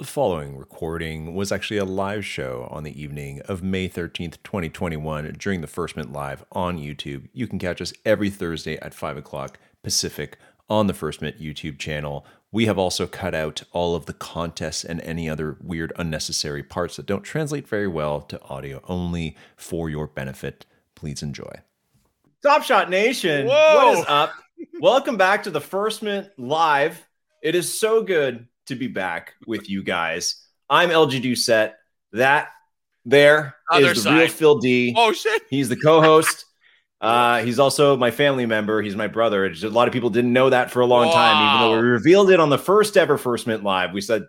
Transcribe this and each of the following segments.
The following recording was actually a live show on the evening of May 13th, 2021, during the First Mint Live on YouTube. You can catch us every Thursday at 5 o'clock Pacific on the First Mint YouTube channel. We have also cut out all of the contests and any other weird, unnecessary parts that don't translate very well to audio only for your benefit. Please enjoy. Top Shot Nation, Whoa. what is up? Welcome back to the First Mint Live. It is so good to be back with you guys. I'm LG Doucet. That there is Other the side. Reel Phil D. Oh shit! He's the co-host. Uh, he's also my family member. He's my brother. Just a lot of people didn't know that for a long time, even though we revealed it on the first ever First Mint Live. We said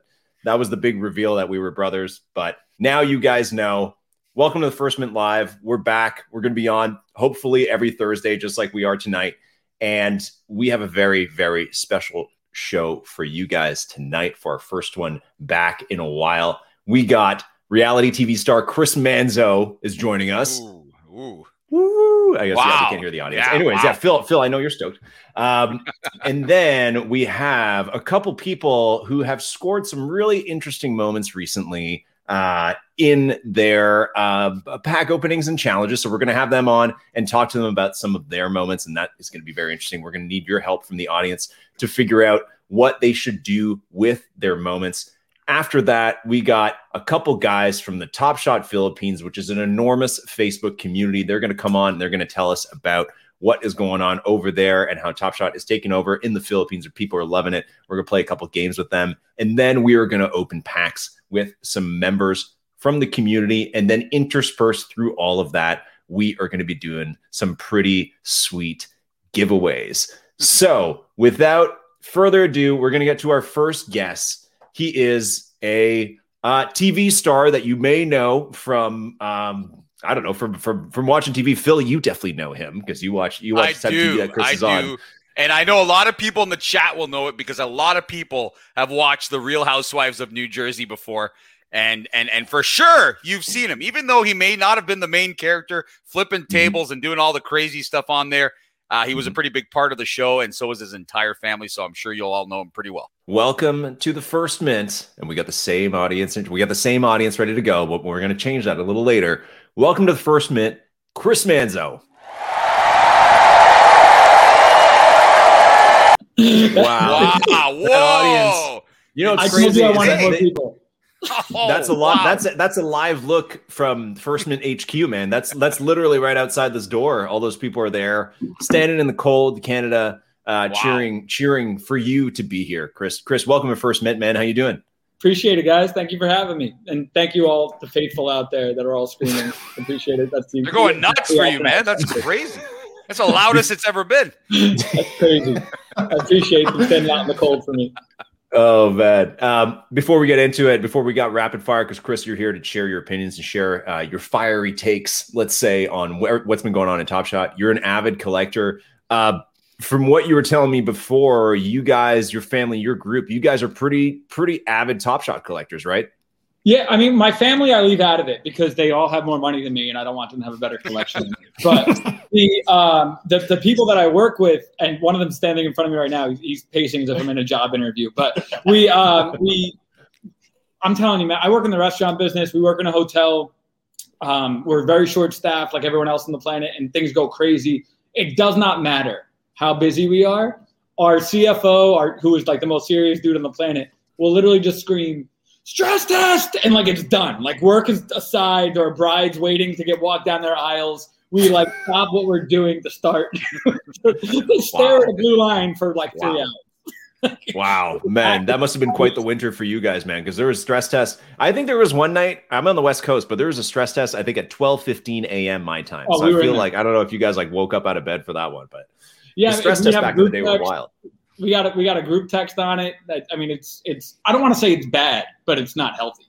that was the big reveal that we were brothers, but now you guys know. Welcome to the First Mint Live. We're back. We're going to be on hopefully every Thursday, just like we are tonight. And we have a very, very special show for you guys tonight for our first one back in a while. We got reality TV star Chris Manzo is joining us. Ooh, ooh. Woo! I guess yeah, Wow. they can't hear the audience. Yeah, Anyways, wow. yeah, Phil, Phil, I know you're stoked. Um, and then we have a couple people who have scored some really interesting moments recently uh, in their uh, pack openings and challenges. So we're going to have them on and talk to them about some of their moments, and that is going to be very interesting. We're going to need your help from the audience to figure out what they should do with their moments. After that, we got a couple guys from the Top Shot Philippines, which is an enormous Facebook community. They're going to come on and they're going to tell us about what is going on over there and how Top Shot is taking over in the Philippines, people are loving it. We're going to play a couple games with them. And then we are going to open packs with some members from the community. And then interspersed through all of that, we are going to be doing some pretty sweet giveaways. So, without further ado, we're going to get to our first guest. He is a uh, TV star that you may know from, um, I don't know, from from from watching TV. Phil, you definitely know him because you watch you watch I the type of do. TV that Chris I is on. do. And I know a lot of people in the chat will know it because a lot of people have watched The Real Housewives of New Jersey before. And and and for sure you've seen him, even though he may not have been the main character, flipping Mm-hmm. tables and doing all the crazy stuff on there. Uh, he was a pretty big part of the show, and so was his entire family. So I'm sure you'll all know him pretty well. Welcome to the first mint, and we got the same audience. We got the same audience ready to go, but we're going to change that a little later. Welcome to the first mint, Chris Manzo. Wow. Wow! Whoa! audience. You know, I it's told crazy. you I wanted more people. Oh, that's a lot. wow. That's a, that's a live look from First Mint HQ, man. That's that's literally right outside this door. All those people are there, standing in the cold, Canada, uh, Wow. cheering cheering for you to be here, Chris. Chris, welcome to First Mint, man. How you doing? Appreciate it, guys. Thank you for having me, and thank you all, the faithful out there that are all screaming. Appreciate it. That's the, They're going nuts for you, man. That's crazy. That's the loudest it's ever been. That's crazy. I appreciate you standing out in the cold for me. Oh man! Um, before we get into it, before we got rapid fire, because Chris, you're here to share your opinions and share uh, your fiery takes. Let's say on where, what's been going on in Top Shot. You're an avid collector. Uh, from what you were telling me before, you guys, your family, your group, you guys are pretty pretty avid Top Shot collectors, right? Yeah, I mean, my family I leave out of it because they all have more money than me, and I don't want them to have a better collection. But the, um, the the people that I work with, and one of them standing in front of me right now, he's, he's pacing as if I'm in a job interview. But we um, we, I'm telling you, man, I work in the restaurant business. We work in a hotel. Um, we're very short staffed, like everyone else on the planet, and things go crazy. It does not matter how busy we are. Our CFO, our, who is like the most serious dude on the planet, will literally just scream, stress test and like it's done like work is aside or brides waiting to get walked down their aisles we like stop what we're doing to start to stare at a blue line for like three Wow. hours Wow, man, that must have been quite the winter for you guys, man. Because there was stress tests. I think there was one night. I'm on the West Coast, but there was a stress test. I think at 12:15 a.m. my time. Oh, so we I feel there. like I don't know if you guys like woke up out of bed for that one, but yeah the stress we tests have a back in the group day were text. wild. we got a, we got a group text on it that, i mean it's it's i don't want to say it's bad but it's not healthy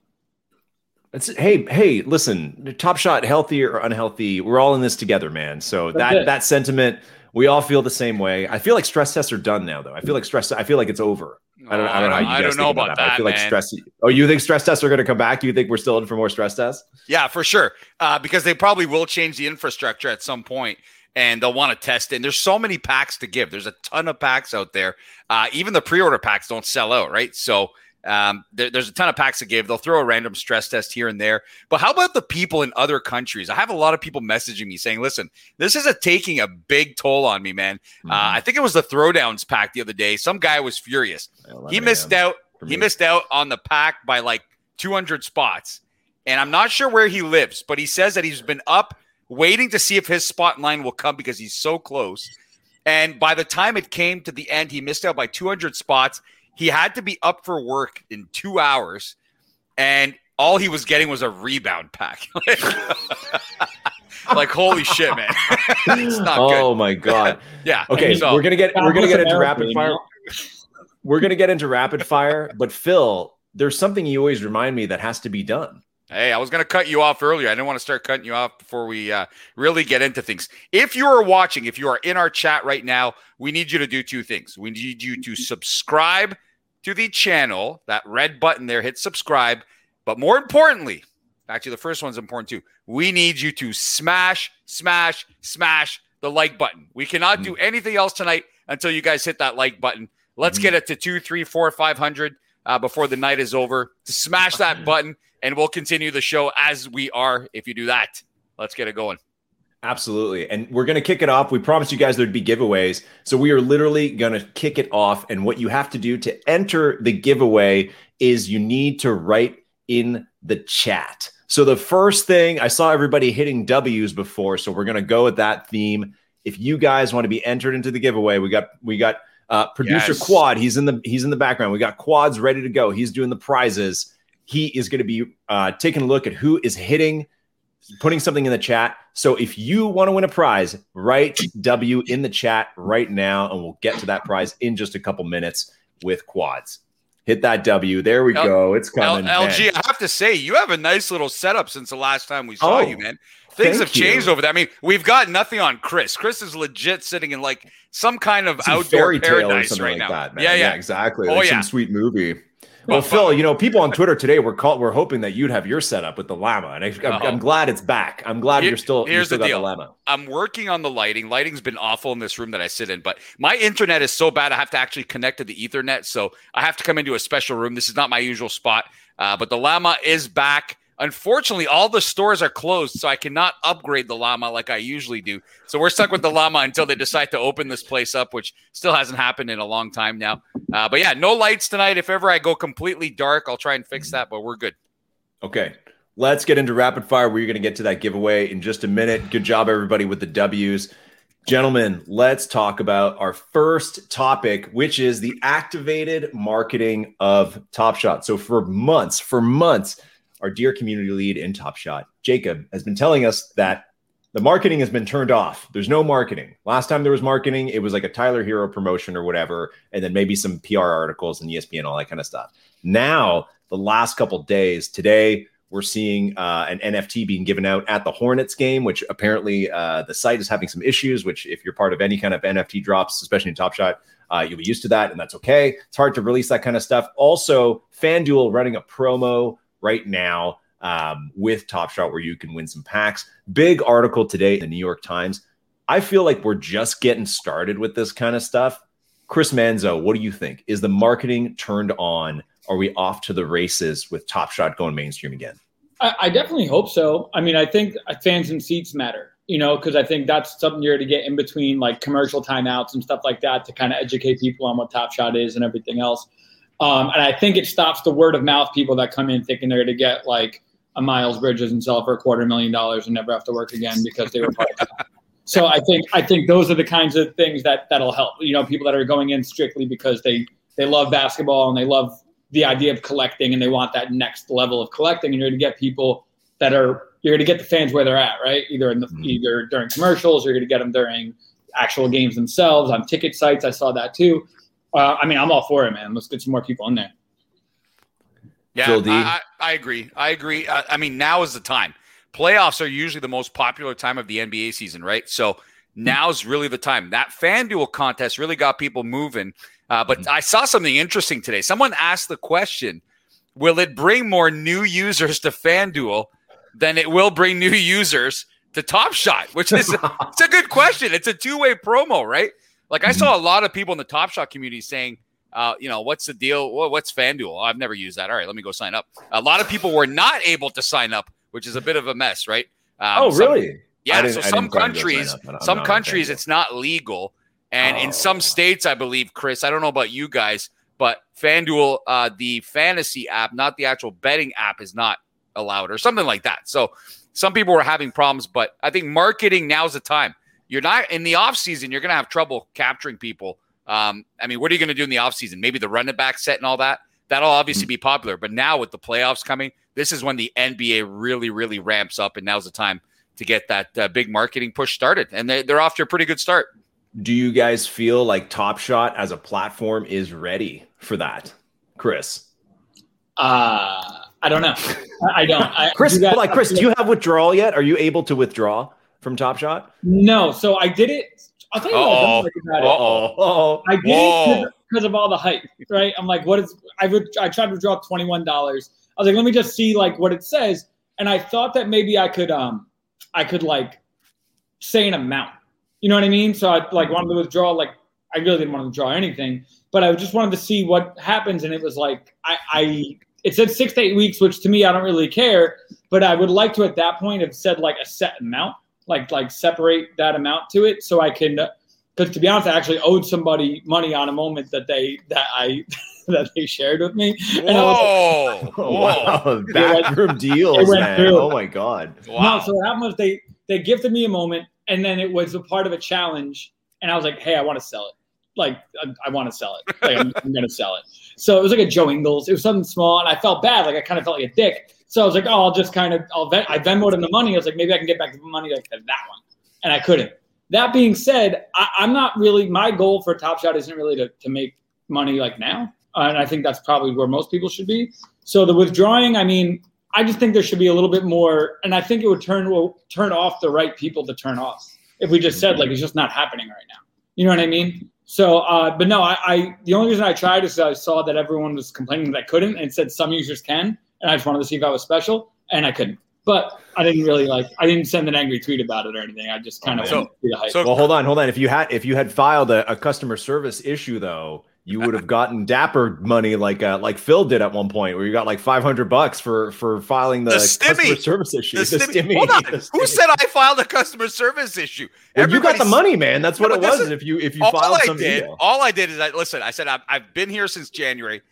It's hey, hey, listen, Top Shot, healthy or unhealthy, we're all in this together, man. So That's that it. that sentiment, we all feel the same way. I feel like stress tests are done now, though. I feel like stress. I feel like it's over. I don't, I don't know how you I don't know think about but I feel like man. stress. Oh, you think stress tests are going to come back? You think we're still in for more stress tests? Yeah, for sure. Uh, because they probably will change the infrastructure at some point and they'll want to test it. And there's so many packs to give. There's a ton of packs out there. Uh, even the pre-order packs don't sell out, right? So Um, there, there's a ton of packs to give. They'll throw a random stress test here and there. But how about the people in other countries? I have a lot of people messaging me saying, "Listen, this is a taking a big toll on me, man." Mm-hmm. Uh, I think it was the throwdowns pack the other day. Some guy was furious. He missed out. He missed out on the pack by like 200 spots, and I'm not sure where he lives, but he says that he's been up waiting to see if his spot line will come because he's so close. And by the time it came to the end, he missed out by 200 spots. He had to be up for work in two hours, and all he was getting was a rebound pack. like holy shit, man! it's not oh good. my god. yeah. Okay, so, we're gonna get we're gonna get into rapid fire. We're gonna get into rapid fire, but Phil, there's something you always remind me that has to be done. Hey, I was going to cut you off earlier. I didn't want to start cutting you off before we uh, really get into things. If you are watching, if you are in our chat right now, we need you to do two things. We need you to subscribe to the channel, that red button there, hit subscribe. But more importantly, actually, the first one's important too. We need you to smash, smash, smash the like button. We cannot do mm. anything else tonight until you guys hit that like button. Let's mm-hmm. get it to two, three, four, five hundred uh, before the night is over. Smash that button and we'll continue the show as we are. If you do that, let's get it going. Absolutely. And we're going to kick it off. We promised you guys there'd be giveaways. So we are literally going to kick it off. And what you have to do to enter the giveaway is you need to write in the chat. So the first thing I saw everybody hitting W's before. So we're going to go with that theme. If you guys want to be entered into the giveaway, we got, we got, uh, producer yes. Quad. He's in the he's in the background. We got Quads ready to go. He's doing the prizes he is going to be uh, taking a look at who is hitting, putting something in the chat. So if you want to win a prize, write W in the chat right now, and we'll get to that prize in just a couple minutes with quads. Hit that W. There we L- go. It's coming. L- LG, I have to say, you have a nice little setup since the last time we saw oh, you, man. Things have changed you. over there. I mean, we've got nothing on Chris. Chris is legit sitting in like some kind of some outdoor paradise right like now. That, yeah, yeah, yeah, exactly. Oh, like yeah. some sweet movie. Well, Phil, you know, people on Twitter today were called. We're hoping that you'd have your setup with the llama, and I, am uh-huh. glad it's back. I'm glad Here, you're still. Here's you still the deal. The llama. I'm working on the lighting. Lighting's been awful in this room that I sit in, but my internet is so bad. I have to actually connect to the Ethernet, so I have to come into a special room. This is not my usual spot, uh, but the llama is back. Unfortunately, all the stores are closed, so I cannot upgrade the llama like I usually do. So we're stuck with the llama until they decide to open this place up, which still hasn't happened in a long time now. Uh, but yeah, no lights tonight. If ever I go completely dark, I'll try and fix that, but we're good. Okay. Let's get into rapid fire. We're going to get to that giveaway in just a minute. Good job, everybody, with the W's. Gentlemen, let's talk about our first topic, which is the activated marketing of Top Shot. So, for months, for months, our dear community lead in Top Shot, Jacob, has been telling us that the marketing has been turned off. There's no marketing. Last time there was marketing, it was like a Tyler Herro promotion or whatever, and then maybe some PR articles and ESPN, all that kind of stuff. Now, the last couple days, today we're seeing uh, an NFT being given out at the Hornets game, which apparently uh, the site is having some issues. Which, if you're part of any kind of NFT drops, especially in Top Shot, uh, you'll be used to that, and that's okay. It's hard to release that kind of stuff. Also, FanDuel running a promo right now um, with Top Shot where you can win some packs. Big article today in the New York Times. I feel like we're just getting started with this kind of stuff. Chris Manzo, what do you think? Is the marketing turned on? Are we off to the races with Top Shot going mainstream again? I, I definitely hope so. I mean, I think fans and seats matter, you know, because I think that's something you're to get in between like commercial timeouts and stuff like that to kind of educate people on what Top Shot is and everything else. Um, and I think it stops the word of mouth people that come in thinking they're going to get like a Miles Bridges and sell for a quarter million dollars and never have to work again because they were part of So I think I think those are the kinds of things that that'll help. You know, people that are going in strictly because they they love basketball and they love the idea of collecting and they want that next level of collecting. And you're going to get people that are you're going to get the fans where they're at, right? Either in the mm-hmm. either during commercials, or you're going to get them during actual games themselves on ticket sites. I saw that too. Uh, I mean, I'm all for it, man. Let's get some more people in there. Yeah, I, I, agree. I agree. I, I, mean, now is the time. Playoffs are usually the most popular time of the NBA season, right? So now's really the time. That FanDuel contest really got people moving. Uh, but mm-hmm. I saw something interesting today. Someone asked the question Will it bring more new users to FanDuel than it will bring new users to Top Shot? Which is it's a good question. It's a two way promo, right? Like I mm-hmm. saw a lot of people in the Top Shot community saying, uh, you know, what's the deal? Well, what's FanDuel? I've never used that. All right, let me go sign up. A lot of people were not able to sign up, which is a bit of a mess, right? Um, oh, some, really? Yeah. So some countries, some countries, it's not legal, and oh. in some states, I believe, Chris. I don't know about you guys, but FanDuel, uh, the fantasy app, not the actual betting app, is not allowed, or something like that. So some people were having problems, but I think marketing now's the time. You're not in the off season. You're going to have trouble capturing people um, I mean, what are you going to do in the offseason? Maybe the running back set and all that. That'll obviously mm-hmm. be popular. But now with the playoffs coming, this is when the NBA really, really ramps up. And now's the time to get that uh, big marketing push started. And they, they're off to a pretty good start. Do you guys feel like Top Shot as a platform is ready for that, Chris? Uh, I don't know. I don't. I, Chris, guys, like Chris, do you have withdrawal yet? Are you able to withdraw from Top Shot? No. So I did it I'll tell you what I about Uh-oh. it. I did it because of all the hype, right? I'm like, what is? I would I tried to draw twenty one dollars. I was like, let me just see like what it says, and I thought that maybe I could um I could like say an amount. You know what I mean? So I like wanted to withdraw. Like I really didn't want to withdraw anything, but I just wanted to see what happens, and it was like I I it said six to eight weeks, which to me I don't really care, but I would like to at that point have said like a set amount like like separate that amount to it so I can because to be honest, I actually owed somebody money on a moment that they that I that they shared with me. And Whoa! Like, oh, wow, backroom deals, man! Through. Oh my god! Wow. No, so what happened was they they gifted me a moment, and then it was a part of a challenge, and I was like, hey, I want to sell it. Like I, I want to sell it. Like I'm, I'm gonna sell it. So it was like a Joe Ingles. It was something small, and I felt bad. Like I kind of felt like a dick. So I was like, oh, I'll just kind of, I'll ven- I Venmoed him the money. I was like, maybe I can get back the money like that one, and I couldn't. That being said, I, am not really. My goal for Top Shot isn't really to, to make money like now, uh, and I think that's probably where most people should be. So the withdrawing, I mean, I just think there should be a little bit more, and I think it would turn will turn off the right people to turn off if we just said like it's just not happening right now. You know what I mean? So, uh, but no, I, I the only reason I tried is I saw that everyone was complaining that I couldn't, and said some users can and I just wanted to see if I was special, and I couldn't. But I didn't really like. I didn't send an angry tweet about it or anything. I just kind of so, so, well, hold on, hold on. If you had if you had filed a, a customer service issue though, you would have gotten dapper money like uh, like Phil did at one point, where you got like five hundred bucks for for filing the, the customer service issue. The, the stimmy. Hold on. The Who said I filed a customer service issue? Well, you got the money, man. That's what it was. Is, if you if you filed I some did, email. all I did is I listen. I said I've, I've been here since January.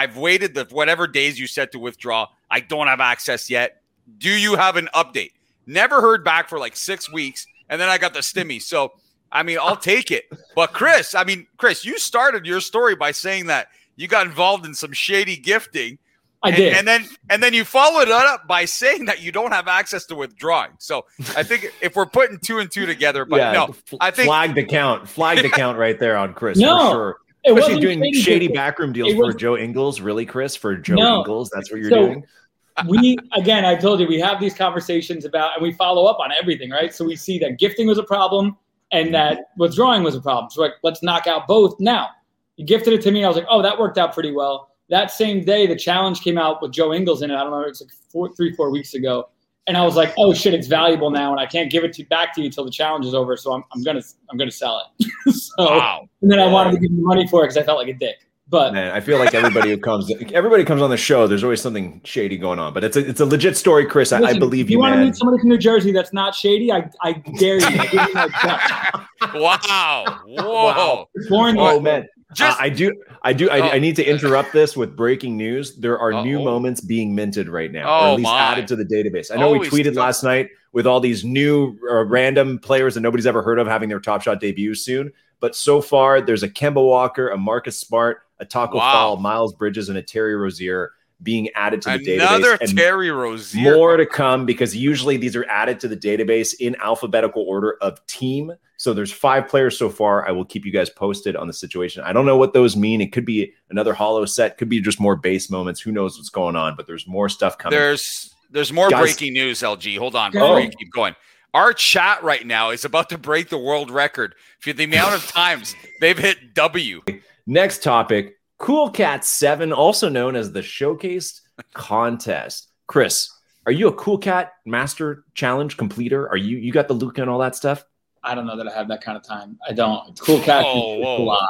I've waited the whatever days you said to withdraw. I don't have access yet. Do you have an update? Never heard back for like six weeks, and then I got the stimmy. So I mean, I'll take it. But Chris, I mean, Chris, you started your story by saying that you got involved in some shady gifting. I and, did, and then and then you followed it up by saying that you don't have access to withdrawing. So I think if we're putting two and two together, but yeah, no, I think flagged account, flagged account right there on Chris. No, sure. It Especially doing shady, shady backroom deals was, for Joe Ingles, really, Chris? For Joe no, Ingles, that's what you're so doing. we again, I told you we have these conversations about, and we follow up on everything, right? So we see that gifting was a problem and mm-hmm. that withdrawing was a problem. So like, let's knock out both now. You gifted it to me. I was like, oh, that worked out pretty well. That same day, the challenge came out with Joe Ingles in it. I don't know, it's like four, three, four weeks ago and I was like, oh shit, it's valuable now, and I can't give it to back to you until the challenge is over. So I'm, I'm gonna I'm gonna sell it. so, wow. And then I wanted to give you money for it because I felt like a dick. But man, I feel like everybody who comes everybody comes on the show. There's always something shady going on, but it's a it's a legit story, Chris. Listen, I, I, believe you. If you want to meet somebody from New Jersey that's not shady? I I dare you. wow! Whoa! Born oh man, just, uh, I do, I do, I, oh. I, need to interrupt this with breaking news. There are Uh-oh. new moments being minted right now, oh, or at least my. added to the database. I know Always we tweeted last night with all these new uh, random players that nobody's ever heard of having their Top Shot debut soon. But so far, there's a Kemba Walker, a Marcus Smart, a Tacko wow. Fall, Miles Bridges, and a Terry Rozier being added to the Another database. Another Terry Rozier. More to come because usually these are added to the database in alphabetical order of team. So there's five players so far. I will keep you guys posted on the situation. I don't know what those mean. It could be another hollow set, could be just more base moments. Who knows what's going on? But there's more stuff coming. There's there's more guys, breaking news. LG, hold on before oh. you keep going. Our chat right now is about to break the world record for the amount of times they've hit W. Next topic: Cool Cat Seven, also known as the Showcase Contest. Chris, are you a Cool Cat Master Challenge completer? Are you you got the Luka and all that stuff? I don't know that I have that kind of time. I don't. Cool cats oh, is a lot.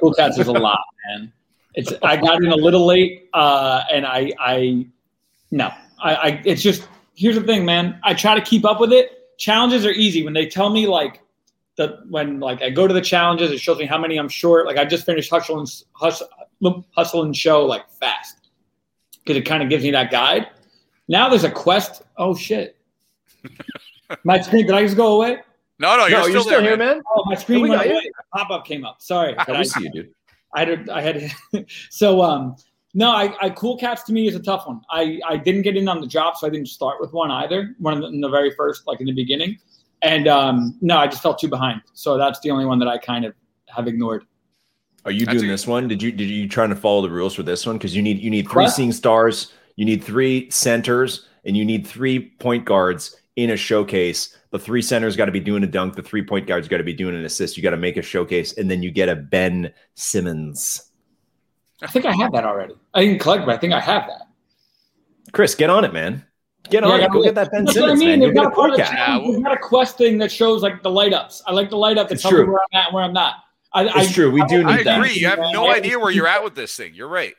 Cool cats is a lot, man. It's I got in a little late, uh, and I I no, I, I it's just here's the thing, man. I try to keep up with it. Challenges are easy when they tell me like the when like I go to the challenges, it shows me how many I'm short. Like I just finished hustle and hustle, hustle and show like fast because it kind of gives me that guide. Now there's a quest. Oh shit! my screen did I just go away? No, no, you're, no, still, you're still there, here, man. man. Oh, my screen we went got away. Pop up came up. Sorry, I I, see you, dude. I had I had so um no I, I cool cats to me is a tough one. I I didn't get in on the drop, so I didn't start with one either. One in the, in the very first, like in the beginning, and um no, I just felt too behind. So that's the only one that I kind of have ignored. Are you That's doing a- this one? Did you did you trying to follow the rules for this one? Because you need you need three What? seeing stars, you need three centers, and you need three point guards in a showcase. The three centers got to be doing a dunk. The three point guards got to be doing an assist. You got to make a showcase, and then you get a Ben Simmons. I think I have that already. I didn't collect, but I think I have that. Chris, get on it, man. Get on I it. got Go get that Ben That's what I Simmons, mean. man. You'll They've get a got, part cool of the cat. Yeah, challenge. well- They've got a quest thing that shows like the light ups. I like the light up that It's tells me true. where I'm at and where I'm not. I, It's I, true. We do I need that. agree. You have no idea where you're at with this thing. You're right.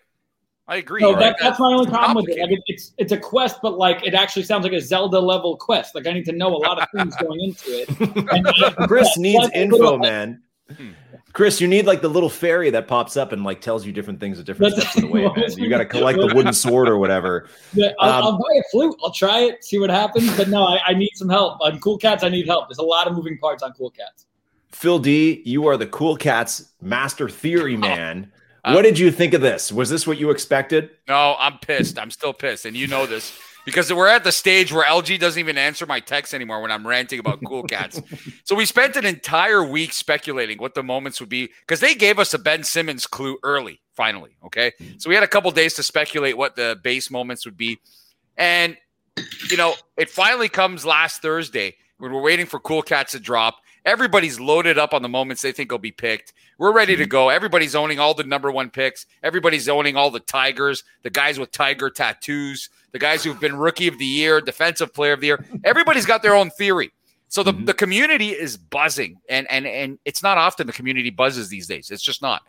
I agree. So Like, that, that's my only problem with it. Like complicated. it, it's it's a quest, but like it actually sounds like a Zelda level quest. Like I need to know a lot of things going into it. And, uh, Chris yeah, needs info, little- man. Hmm. Chris, you need like the little fairy that pops up and like tells you different things at different That's- steps of the way, man. You got to collect the wooden sword or whatever. Yeah, I'll, Um, I'll buy a flute. I'll try it, see what happens. But no, I, I need some help. On Cool Cats, I need help. There's a lot of moving parts on Cool Cats. Phil D, you are the Cool Cats master theory man. Uh, what did you think of this? Was this what you expected? No, I'm pissed. I'm still pissed, and you know this because we're at the stage where LG doesn't even answer my texts anymore when I'm ranting about cool cats. so we spent an entire week speculating what the moments would be because they gave us a Ben Simmons clue early. Finally, okay. So we had a couple days to speculate what the base moments would be, and you know it finally comes last Thursday when we're waiting for Cool Cats to drop. Everybody's loaded up on the moments they think will be picked. We're ready to go. Everybody's owning all the number one picks. Everybody's owning all the Tigers, the guys with tiger tattoos, the guys who've been rookie of the year, defensive player of the year. Everybody's got their own theory. So the, Mhm. the community is buzzing. And and and it's not often the community buzzes these days. It's just not.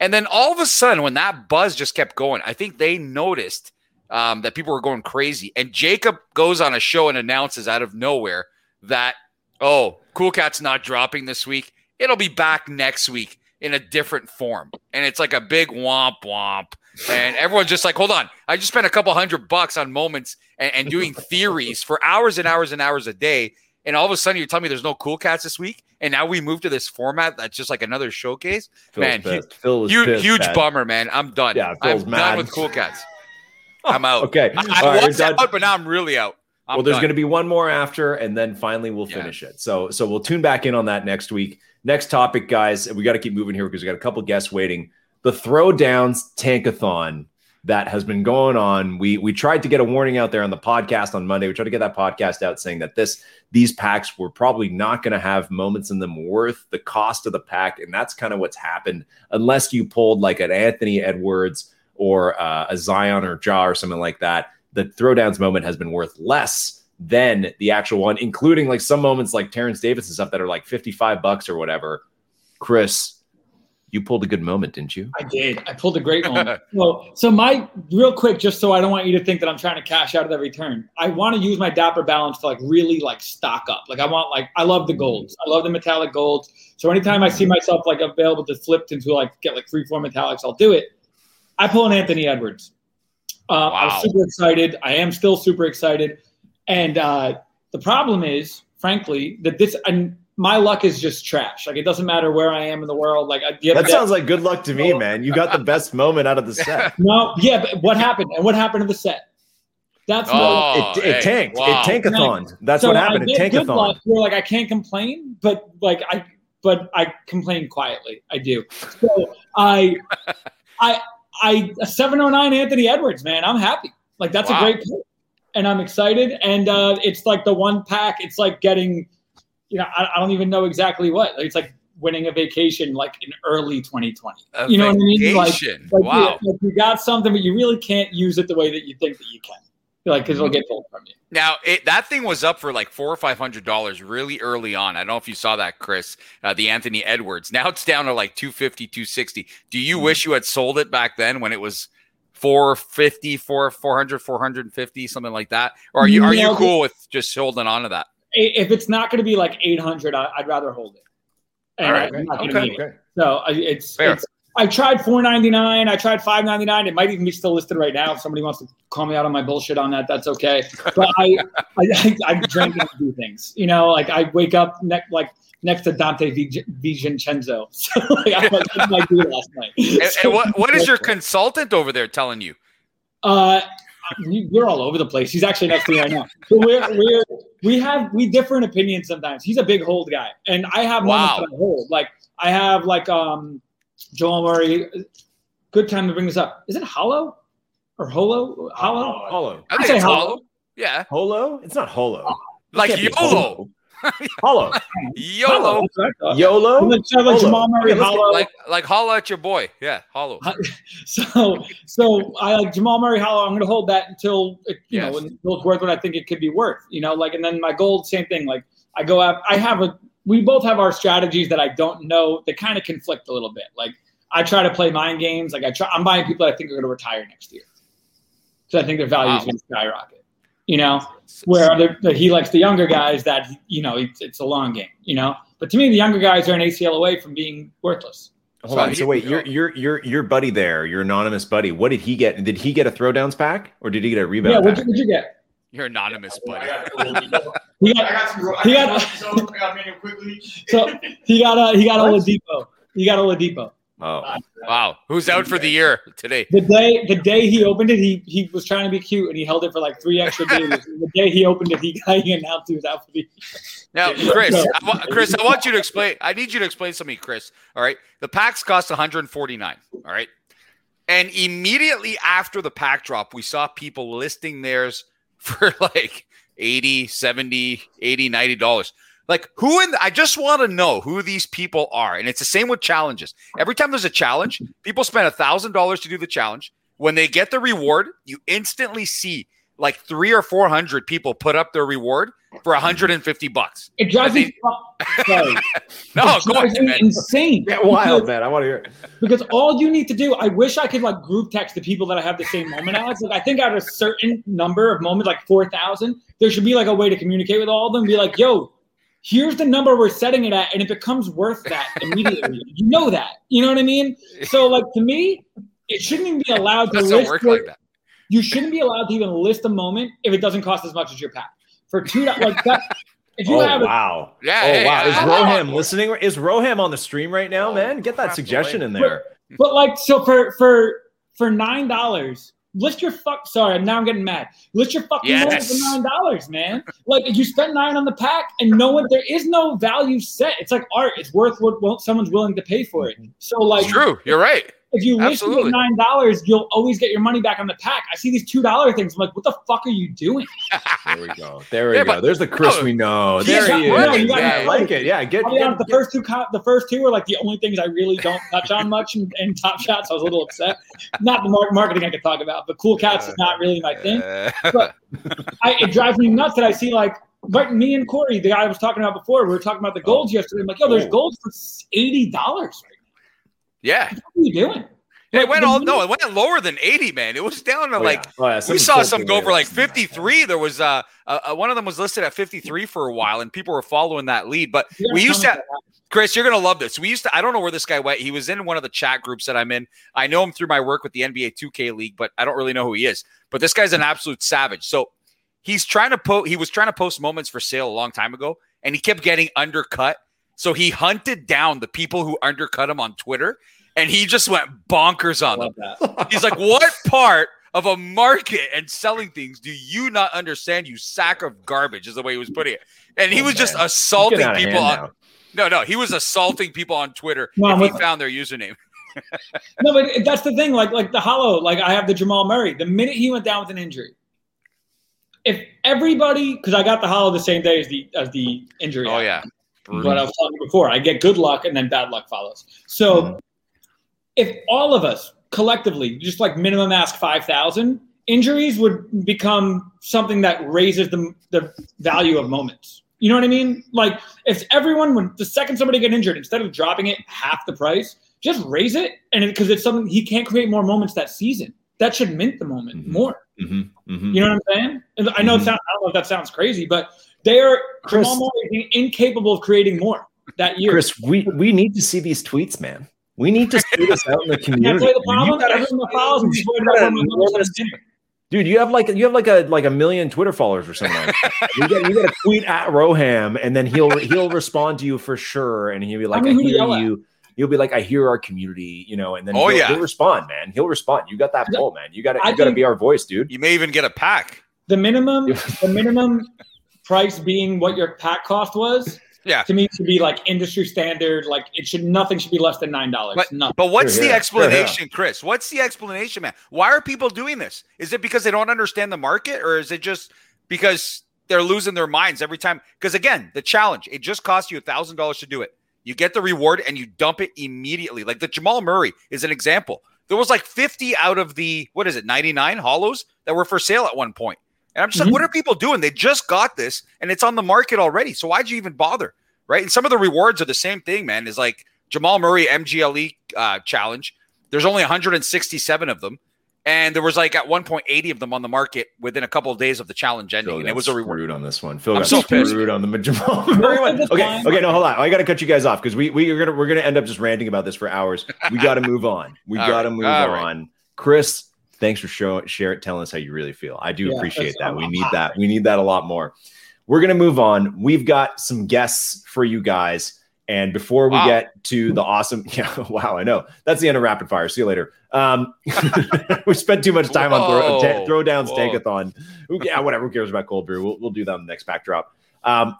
And then all of a sudden, when that buzz just kept going, I think they noticed um, that people were going crazy. And Jacob goes on a show and announces out of nowhere that, oh, Cool Cat's not dropping this week. It'll be back next week in a different form. And it's like a big womp womp. And everyone's just like, hold on. I just spent a couple hundred bucks on moments and, and doing theories for hours and hours and hours a day. And all of a sudden, you're telling me there's no Cool Cats this week. And now we move to this format that's just like another showcase. Phil's Man, pissed. Phil Huge, pissed, huge man. bummer, man. I'm done. Yeah, I'm Phil's done with Cool Cats. I'm out. Okay. I, I right, was out, but now I'm really out. I'm well, there's going to be one more after, and then finally we'll Yeah. finish it. So, so we'll tune back in on that next week. Next topic, guys. We got to keep moving here because we got a couple guests waiting. The Throwdowns Tankathon that has been going on. We we tried to get a warning out there on the podcast on Monday. We tried to get that podcast out saying that this these packs were probably not going to have moments in them worth the cost of the pack, and that's kind of what's happened. Unless you pulled like an Anthony Edwards or uh, a Zion or Ja or something like that, the throwdowns moment has been worth less than the actual one, including like some moments like Terence Davis and stuff that are like 55 bucks or whatever. Chris, you pulled a good moment, didn't you? I did. I pulled a great one. so, so my real quick, just so I don't want you to think that I'm trying to cash out at every turn. I want to use my Dapper balance to like really like stock up. Like I want like I love the golds. I love the metallic golds. So anytime I see myself like available to flip into like get like three four metallics, I'll do it. I pull an Anthony Edwards. Uh, I Wow. was super excited. I am still super excited. And uh, the problem is, frankly, that this and my luck is just trash. Like it doesn't matter where I am in the world. Like I, the That day- sounds like good luck to me, man. You got the best moment out of the set. no, yeah, but what happened? And what happened to the set? That's Oh, what. it, it hey, tanked. wow. It tankathon. That's so what happened. It get good tankathon. luck where like I can't complain, but like I, but I complain quietly. I do. So I, I, I seven oh nine Anthony Edwards, man. I'm happy. Like that's Wow. a great pick, and I'm excited. And uh, it's like the one pack. It's like getting, you know, I, I don't even know exactly what. It's like winning a vacation, like in early 2020. A you know what I mean? Like- vacation. Like, wow. you, like you got something, but you really can't use it the way that you think that you can. like because it'll get pulled from you. Now it, that thing was up for like four or five hundred dollars really early on. I don't know if you saw that, Chris. Uh, the Anthony Edwards. Now it's down to like 250, 260. Do you Mm-hmm. wish you had sold it back then when it was 450, 4, 400, 450, something like that? Or are you are you cool with just holding on to that? If it's not going to be like eight hundred, I'd rather hold it. And All right. I'm not gonna Okay. it. So it's, Fair. it's I tried four ninety nine. I tried five ninety nine. It might even be still listed right now. If somebody wants to call me out on my bullshit on that, that's okay. But I I, I, I drink and do things. You know, like I wake up next like next to Donte DiVincenzo. So like, I like, did my deal last night. And, So- and what what is your consultant over there telling you? Uh, we- we're all over the place. He's actually next to me right now. So we're, we're we have we differ in opinions sometimes. He's a big hold guy, and I have moments Wow. that I hold. Like I have like um Joel Murray. Uh, good time to bring this up. Is it Hollow or Holo? Hollow? Uh, holo. I I think say it's hollow. hollow. Yeah, Holo? It's not holo. Uh, like can't YOLO. Holo. YOLO. That's what I thought. YOLO? And then so like Jamal Murray, Okay, Hollow. Like like holla at your boy. Yeah, hollow. So, so I like Jamal Murray Hollow. I'm going to hold that until it, you Yes. know until it's worth what I think it could be worth. You know, like and then my gold, same thing. Like I go out. I have a. We both have our strategies that I don't know. They kind of conflict a little bit. Like I try to play mind games. Like I try. I'm buying people that I think are going to retire next year. So I think their value is Wow. going to skyrocket. You know, where other, that he likes the younger guys that you know it's, it's a long game. You know, but to me the younger guys are an ACL away from being worthless. Hold So on. he- So wait, your your your your buddy there, your anonymous buddy, what did he get? Did he get a throwdowns pack or did he get a rebound Yeah, what'd pack? you, what'd you get? You're anonymous, buddy. He I got, got some. He got- got some. Got menu. So he got a he got What? Oladipo. He got Oladipo. Oh, Wow, who's out for the year today? The day the day he opened it, he he was trying to be cute and he held it for like three extra days. the day he opened it, he got he announced he was out for the Now, Chris, I wa- Chris, I want you to explain. I need you to explain something, Chris. All right, the packs cost 149. All right, and immediately after the pack drop, we saw people listing theirs for like 80, 70, 80, 90 dollars. Like who in the, I just want to know who these people are. And it's the same with challenges. Every time there's a challenge, people spend a thousand dollars to do the challenge. When they get the reward, you instantly see like three or four hundred people put up their reward for 150 mm-hmm. bucks. It drives me sorry. No, It go drives ahead, me insane. yeah, wild Because- man. I want to hear. It. Because all you need to do, I wish I could like group text the people that I have the same moment as. Like I think out of a certain number of moments, like four thousand, there should be like a way to communicate with all of them. Be like, yo, here's the number we're setting it at, and it becomes worth that immediately. you know that. You know what I mean? So like to me, it shouldn't even be allowed to list work your- like that. You shouldn't be allowed to even list a moment if it doesn't cost as much as your pack. For two like that if you oh have a, wow. Yeah, Oh hey, wow. Is I- Roham listening? Is Roham on the stream right now, Oh, man? Get that suggestion away. in there. but like so for for for nine dollars, list your fuck sorry, now I'm getting mad. List your fucking moment Yes. for nine dollars, man. Like you spent nine on the pack and no one there is no value set. It's like art, it's worth what, what someone's willing to pay for it. So like It's true. You're right. If you list it at nine dollars, you'll always get your money back on the pack. I see these two dollar things. I'm like, what the fuck are you doing? There we go. There we Yeah, go. but- There's the Chris no, we know. There he is. No, you Yeah, I like it. Yeah, get, I'll get, the first two, co- the first two were like the only things I really don't touch on much in, in Top Shots. I was a little upset. Not the mar- marketing I could talk about, but Cool Cats is not really my thing. Uh, I, it drives me nuts that I see like, but me and Corey, the guy I was talking about before, we were talking about the golds yesterday. I'm like, yo, there's Oh. golds for eighty dollars. Yeah. What are you doing? It went all no, it went lower than 80, man. It was down to Oh, like yeah. Oh, yeah, we saw some go for like 53. There was uh, uh one of them was listed at 53 for a while, and people were following that lead. But we used to. Chris, you're gonna love this. We used to. I don't know where this guy went. He was in one of the chat groups that I'm in. I know him through my work with the NBA 2K League, but I don't really know who he is. But this guy's an absolute savage. So he's trying to post. He was trying to post moments for sale a long time ago, and he kept getting undercut. So he hunted down the people who undercut him on Twitter, and he just went bonkers on them. He's like, "What part of a market and selling things do you not understand? You sack of garbage," is the way he was putting it. And he Oh, was just assaulting Get out of people on. now. No, no, he was assaulting people on Twitter if he found their username. No, but that's the thing. Like, like the hollow. Like, I have the Jamal Murray. The minute he went down with an injury, if everybody, because I got the hollow the same day as the as the injury. Oh happened. yeah, What I was talking before, I get good luck and then bad luck follows. So, Mhm. if all of us collectively just like minimum ask five thousand, injuries would become something that raises the the value of moments. You know what I mean? Like if everyone when the second somebody get injured, instead of dropping it half the price, just raise it, and because it, it's something he can't create more moments that season. That should mint the moment Mhm. more. Mm-hmm, mm-hmm. You know what I'm saying? And I know it Mhm. sound, I don't know if that sounds crazy, but they are Chris- Jamal Murray is incapable of creating more that year. Chris, we we need to see these tweets, man. We need to see this out in the community. tell you You gotta- Everyone that follows me is worried you gotta where my numbers let are us- dinner. Dude, you have like you have like a like a million Twitter followers or something. You got you got to tweet at Roham, and then he'll he'll respond to you for sure, and he'll be like, I, mean, who to hear yell at. you. You'll be like, I hear our community, you know, and then Oh, he'll, yeah. he'll respond, man. He'll respond. You got that Yeah. pull, man. You got to you got to be our voice, dude. You may even get a pack. The minimum, the minimum price being what your pack cost was. Yeah. To me, should be like industry standard. Like it should nothing should be less than nine dollars. But, but what's Sure, the yeah. explanation, Chris? What's the explanation, man? Why are people doing this? Is it because they don't understand the market, or is it just because they're losing their minds every time? Because again, the challenge it just costs you a thousand dollars to do it. You get the reward and you dump it immediately. Like the Jamal Murray is an example. There was like fifty out of the what is it, ninety nine hollows that were for sale at one point. And I'm just Mhm. like, what are people doing? They just got this and it's on the market already. So why'd you even bother? Right. And some of the rewards are the same thing, man. Is like Jamal Murray MGLE uh, challenge. There's only 167 of them. And there was like at one point 80 of them on the market within a couple of days of the challenge ending. Phil and it was a reward. on this one. Phil I'm got so pissed. screwed on the Jamal Murray one. Most of the Okay, okay, no, hold on. I got to cut you guys off because we we are gonna we're gonna end up just ranting about this for hours. We got to move on. We got to right, move all right. on. Chris, thanks for showing share it, telling us how you really feel. I do Yeah, appreciate that. We need that. We need that a lot more. We're gonna move on. We've got some guests for you guys. And before we Wow. get to the awesome, yeah, wow, I know that's the end of rapid fire. See you later. Um, we spent too much time on throw, Whoa. ta- throwdowns, Whoa. tankathon. Who, yeah, whatever. Who cares about cold brew? We'll, we'll do that on the next backdrop. Um,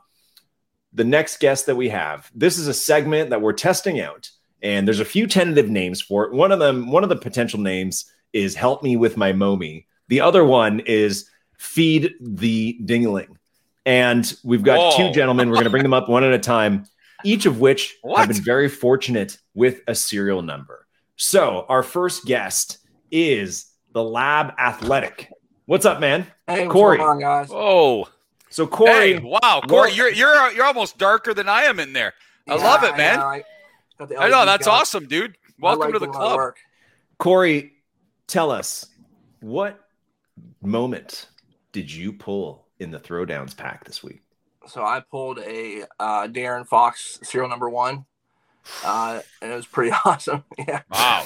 the next guest that we have, this is a segment that we're testing out, and there's a few tentative names for it. One of them, one of the potential names is "Help Me with My Momi." The other one is "Feed the Dingling." And we've got Whoa. two gentlemen. We're going to bring them up one at a time, each of which What? have been very fortunate with a serial number. So our first guest is the Lab Athletic. What's up, man? Hey, what's Corey. going on, guys? Oh, So Corey, hey, wow, Corey, you're you're you're almost darker than I am in there. I Yeah, love it, man. know, I, I know that's going. awesome, dude. Welcome like to the club. work. Corey, tell us what moment did you pull in the throwdowns pack this week? So I pulled a uh, De'Aaron Fox serial number one, uh, and it was pretty awesome. Yeah. Wow.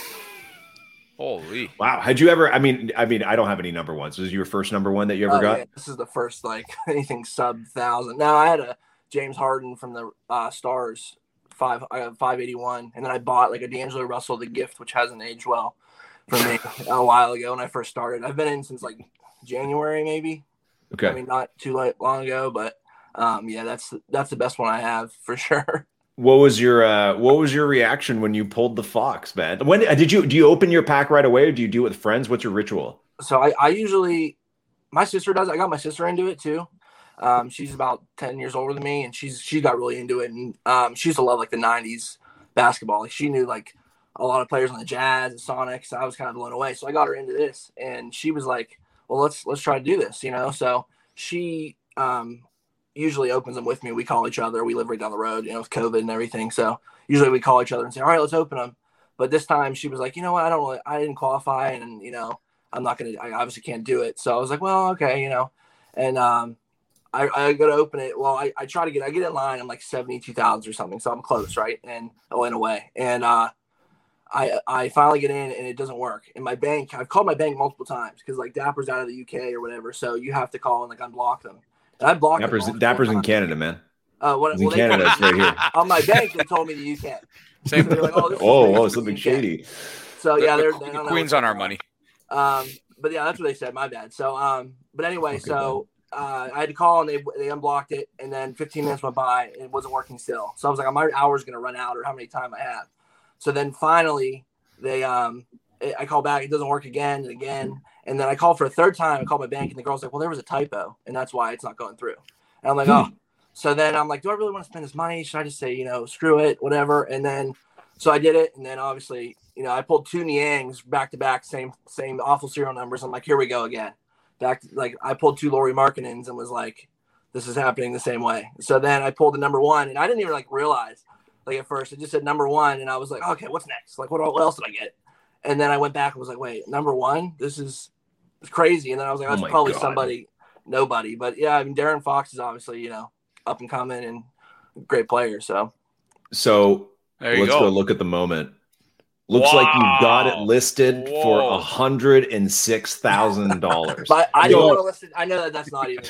Holy. Wow, had you ever? I mean, I mean, I don't have any number ones. Was this your first number one that you ever Oh, got? yeah, This is the first like anything sub thousand. Now I had a James Harden from the uh, Stars five I got five eighty one, and then I bought like a D'Angelo Russell the gift, which hasn't aged well for me a while ago when I first started. I've been in since like January maybe. Okay. I mean, not too late, long ago, but um, yeah, that's that's the best one I have for sure. What was your uh, What was your reaction when you pulled the fox, man? When uh, did you do you open your pack right away, or do you do it with friends? What's your ritual? So I, I usually, my sister does. I got my sister into it too. Um, she's about ten years older than me, and she's she got really into it, and um, she used to love like the '90s basketball. Like she knew like a lot of players on the Jazz and Sonics. I was kind of blown away, so I got her into this, and she was like, "Well, let's let's try to do this," you know. So she um, usually opens them with me. We call each other. We live right down the road, you know, with COVID and everything. So usually we call each other and say, "All right, let's open them." But this time she was like, "You know what? I don't really, I didn't qualify, and you know, I'm not gonna, I obviously can't do it." So I was like, "Well, okay, you know," and um, I, I go to open it. Well, I, I try to get, I get in line. I'm like 72,000 or something, so I'm close, right? And I went away, and uh, I I finally get in, and it doesn't work. And my bank, I've called my bank multiple times because like Dapper's out of the UK or whatever, so you have to call and like unblock them. And I blocked Dapper's, multiple Dapper's in. Canada, man. Uh, what, He's in well, they told Canada. It's right here. on my bank, they told me the UK. Same. They're like, oh, this is Oh, the whoa, UK. something shady. So yeah, The- they're the they don't know Queen's on our money. Um, but yeah, that's what they said. My bad. So um, but anyway, Okay, so uh, I had to call and they they unblocked it, and then 15 minutes went by and it wasn't working still. So I was like, my hour's gonna run out, or how many time I have. So then finally, they um, I call back, it doesn't work again and again, and then I call for a third time. I call my bank, and the girl's like, well, there was a typo, and that's why it's not going through. And I'm like, oh. So then I'm like, do I really want to spend this money? Should I just say, you know, screw it, whatever? And then So I did it, and then obviously, you know, I pulled two Niangs back to back, same same awful serial numbers. I'm like, here we go again. Back like I pulled two Lauri Markkanens and was like, this is happening the same way. So then I pulled the number one, and I didn't even like realize like at first it just said number one, and I was like, okay, what's next? Like, what, what else did I get? And then I went back and was like, wait, number one, this is crazy. And then I was like, Oh that's my probably God. somebody, nobody. But yeah, I mean, De'Aaron Fox is obviously you know up and coming and great player. So So There you let's go. go. look at the moment. Looks like you got it Wow. listed for a hundred and six thousand dollars. But I don't want to listen. I know that that's not even.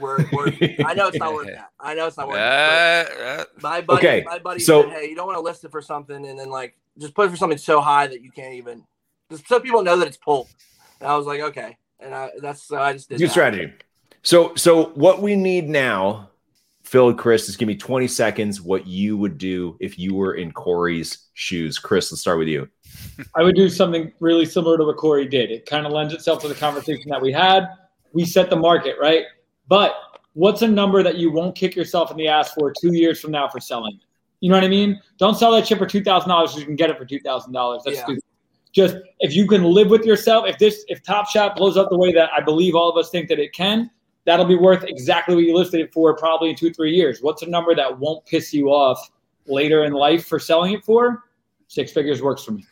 We're, we're, I know it's not worth that. I know it's not worth it. Uh, My buddy, Okay, my buddy so- said, "Hey, you don't want to list it for something, and then like just put it for something so high that you can't even. Just so people know that it's pulled." And I was like, "Okay," and I that's so I just did Good that. strategy. So, so what we need now, Phil Chris, Just give me 20 seconds what you would do if you were in Corey's shoes. Chris, let's start with you. I would do something really similar to what Corey did. It kind of lends itself to the conversation that we had. We set the market, right? But what's a number that you won't kick yourself in the ass for two years from now for selling it? You know what I mean? Don't sell that shit for two thousand dollars. You can get it for two thousand dollars. That's Yeah. stupid. Just if you can live with yourself, if this if Top Shot blows up the way that I believe all of us think that it can, that'll be worth exactly what you listed it for probably in two three years. What's a number that won't piss you off later in life for selling it for? Six figures works for me.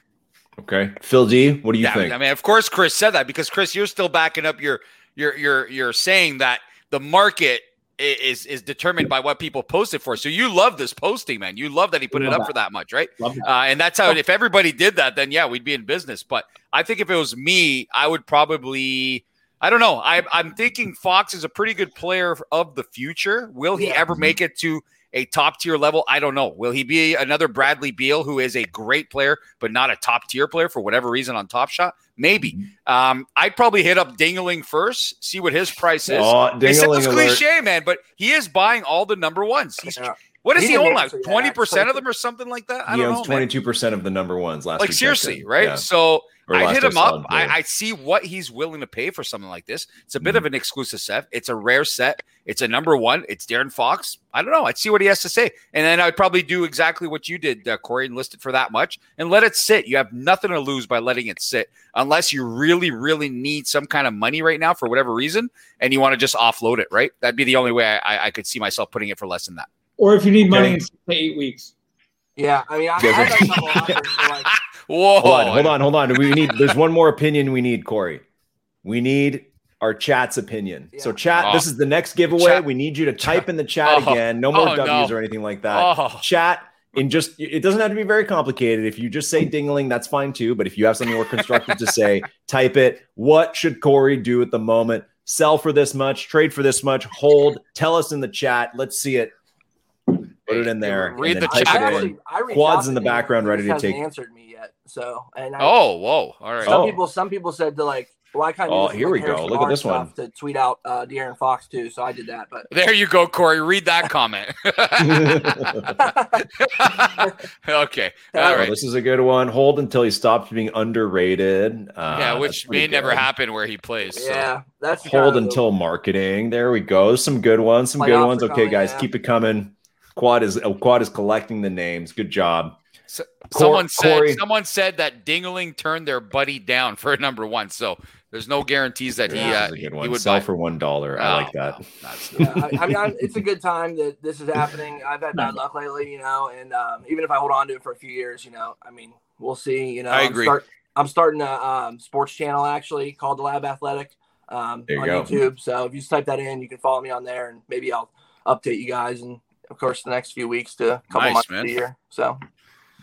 Okay. Phil D, what do you yeah, think? I mean, of course, Chris said that because Chris, you're still backing up your your your you're saying that the market is is determined by what people post it for. So you love this posting, man. You love that he put it up that. for that much, right? That. Uh, and that's how. If everybody did that, then yeah, we'd be in business. But I think if it was me, I would probably. I don't know. I, I'm thinking Fox is a pretty good player of the future. Will he Yeah. ever make it to a top tier level? I don't know. Will he be another Bradley Beal, who is a great player but not a top tier player for whatever reason on Top Shot? Maybe. Um, I'd probably hit up Dingling first, see what his price is. Oh, it dingling sounds alert. cliche, man, but he is buying all the number ones. He's Yeah. what does He he, didn't own? Like twenty percent of them or something like that? I he don't owns know. 22% of the number ones last year. Like week. seriously, right? Yeah. So Or I last hit him saw up. I, I see what he's willing to pay for something like this. It's a Mm-hmm. bit of an exclusive set. It's a rare set. It's a number one. It's De'Aaron Fox. I don't know. I'd see what he has to say, and then I'd probably do exactly what you did, uh, Corey, and list it for that much and let it sit. You have nothing to lose by letting it sit, unless you really, really need some kind of money right now for whatever reason, and you want to just offload it. Right? That'd be the only way I, I, I could see myself putting it for less than that. Or if you need money in six eight weeks. Yeah, I mean, I, I've are- done a couple offers for like Whoa! Hold on, hold on, hold on. We need there's one more opinion we need, Corey. We need our chat's opinion. So chat, Oh. this is the next giveaway. Chat- we need you to type in the chat Oh. again. No more Oh, W's no. or anything like that. Oh. Chat in just it doesn't have to be very complicated. If you just say dingling, that's fine too. But if you have something more constructive to say, type it. What should Corey do at the moment? Sell for this much, trade for this much, hold. Tell us in the chat. Let's see it. Put it in there. Read the then I, type chat. in. actually, I Quads in the background ready to just hasn't take- Answered me yet, so and I, Oh, whoa! All right. some Oh. people some people said to like well I kind Oh, of here we go. Look at this one. to tweet out uh, De'Aaron Fox too, so I did that. But There you go, Corey. Read that comment. okay. All Oh, right. this is a good one. Hold until he stops being underrated. Uh, yeah, which pretty may never happen where he plays. so. yeah, that's Hold kind of- until marketing. There we go. Some good ones. Some good ones. Okay, coming, guys, yeah. keep it coming. Quad is oh, Quad is collecting the names. Good job. So- Cor- someone said Corey- someone said that Dingling turned their buddy down for a number one. So there's no guarantees that he uh, this is a good he would Sell buy. for one dollar. I Oh, like that. no, yeah, I, I mean, I'm, it's a good time that this is happening. I've had bad luck lately, you know, and um, even if I hold on to it for a few years, you know, I mean, we'll see. You know, I I'm agree. Start, I'm starting a um, sports channel actually called The Lab Athletic um, you on go. YouTube. So if you just type that in, you can follow me on there, and maybe I'll update you guys, and of course, the next few weeks to a couple Nice, months man. of the year. So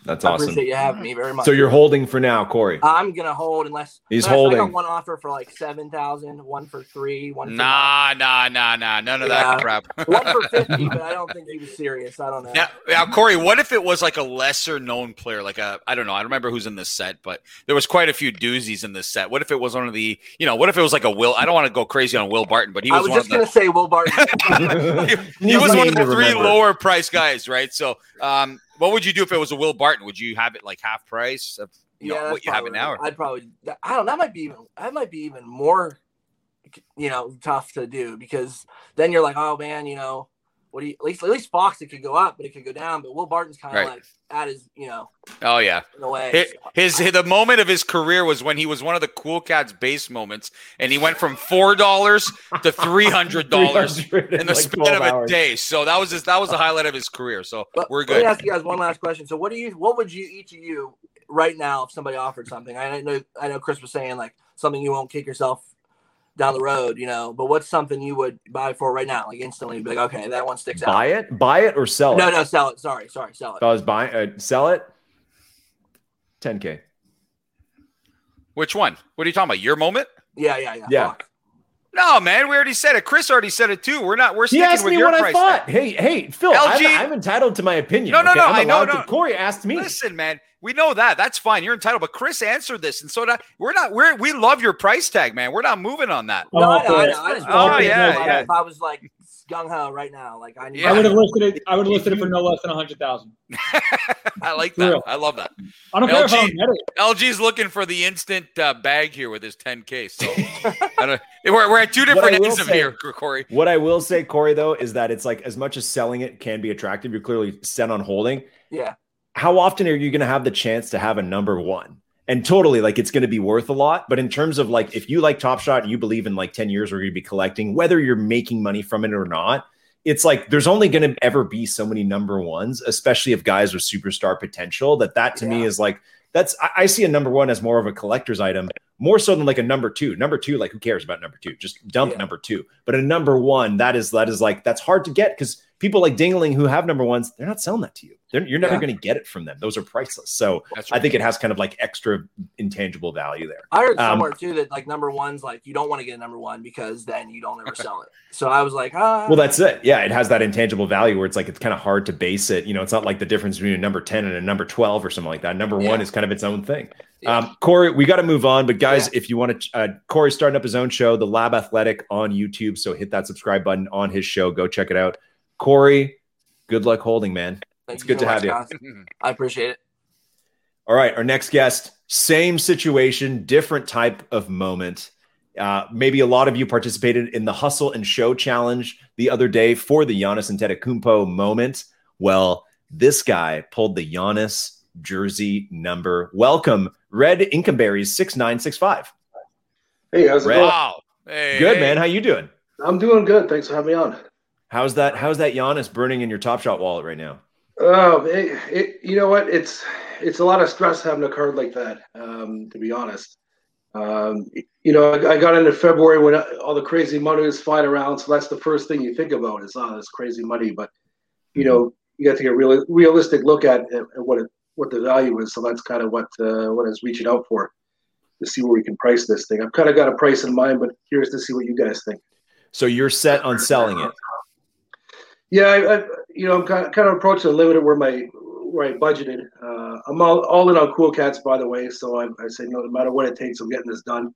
That's I awesome. appreciate you having me very much. So you're holding for now, Corey. I'm gonna hold unless He's unless I holding. got one offer for like seven thousand, one for three, one for Nah, nah, nah, nah. None of that crap. one for fifty, but I don't think he was serious. I don't know. Now, now, Corey, what if it was like a lesser known player? Like a, I don't know, I don't remember who's in this set, but there was quite a few doozies in this set. What if it was one of the, you know, what if it was like a Will? I don't want to go crazy on Will Barton, but he I was, was one just of gonna say Will Barton. he was one of the three remember. lower price guys, right? So, um, what would you do if it was a Will Barton? Would you have it like half price of you know, that's what you have it now? I'd probably. I don't. That might be even. That might be even more. You know, tough to do because then you're like, oh man, you know, what do you at least at least Fox it could go up, but it could go down. But Will Barton's kind of Right. like at his, you know, Oh yeah. in a way. His, his the moment of his career was when he was one of the cool cats base moments, and he went from four dollars to three hundred dollars in the like span 12 of a hours. day. So that was his, that was the highlight of his career. So But we're good. Let me ask you guys one last question. So, what do you, what would you each of you right now if somebody offered something? I know, I know Chris was saying like something you won't kick yourself down the road, you know. But what's something you would buy for right now, like instantly? Be like, okay, that one sticks out. Buy it, buy it, or sell No, it. no, no, sell it. Sorry, sorry, sell If it. I was buying, uh, sell it. 10k. Which one? What are you talking about? Your moment? Yeah, yeah, yeah. Yeah. Fuck. No, man. We already said it. Chris already said it too. We're not. We're sticking He sticking asked with me your what I price thought. Hey, hey, Phil, I'm, I'm entitled to my opinion. No, no, okay? no, I'm I know, no. to- Corey asked me. Listen, man. We know that. That's fine. You're entitled. But Chris answered this, and so that we're not. We're we love your price tag, man. We're not moving on that. No, I Oh, know, I I just Oh, yeah, know, yeah. If I was like gung ho right now, like I need. Yeah. I would have listed it. I would have listed it for no less than a hundred thousand. I like that. real. I love that. I don't care if I LG. don't get it. LG's looking for the instant uh, bag here with his 10K. So I don't, we're, we're at two different will ends of say- here, Corey. What I will say, Corey, though, is that it's like as much as selling it can be attractive, you're clearly set on holding. Yeah. How often are you going to have the chance to have a number one? And totally, like it's going to be worth a lot. But in terms of like, if you like Top Shot and you believe in like 10 years we're going to be collecting, whether you're making money from it or not, it's like there's only going to ever be so many number ones, especially if guys with superstar potential. That that to me is like that's I, I see a number one as more of a collector's item, more so than like a number two. Number two, like who cares about number two? Just dump Yeah. number two. But a number one, that is that is like that's hard to get because people like Dingling who have number ones, they're not selling that to you. They're, you're never Yeah. going to get it from them. Those are priceless. So That's I think it has kind of like extra intangible value there. I heard Um, somewhere too that like number one's like you don't want to get a number one because then you don't ever sell it. So I was like, ah, Well, that's it. Yeah, it has that intangible value where it's like it's kind of hard to base it. You know, it's not like the difference between a number 10 and a number 12 or something like that. Number one is kind of its own thing. Yeah. Um, Corey, we got to move on. But guys, if you want to, uh, Corey's starting up his own show, The Lab Athletic on YouTube. So hit that subscribe button on his show. Go check it out. Corey, good luck holding, man. Thank it's you good so to much, have you. guys. I appreciate it. All right, our next guest, same situation, different type of moment. Uh, maybe a lot of you participated in the Hustle and Show Challenge the other day for the Giannis Antetokounmpo moment. Well, this guy pulled the Giannis jersey number. Welcome, Red Inkenberries six nine six five. Hey, how's it Red. going? Wow. Hey, Good hey. man, how you doing? I'm doing good. Thanks for having me on. How's that? How's that Giannis burning in your Top Shot wallet right now? Oh, it, it, you know what? It's it's a lot of stress having a card like that. Um, to be honest, um, you know, I, I got into February when all the crazy money was flying around, so that's the first thing you think about is oh, this crazy money. But you know, you got to get a real realistic look at, at what it what the value is. So that's kind of what uh, what I was reaching out for to see where we can price this thing. I've kind of got a price in mind, but curious to see what you guys think. So you're set on selling it. Yeah, I, I, you know, I'm kind of, kind of approaching the limit of where my where I budgeted. Uh, I'm all, all in on Cool Cats, by the way. So I, I say no, no matter what it takes, I'm getting this done.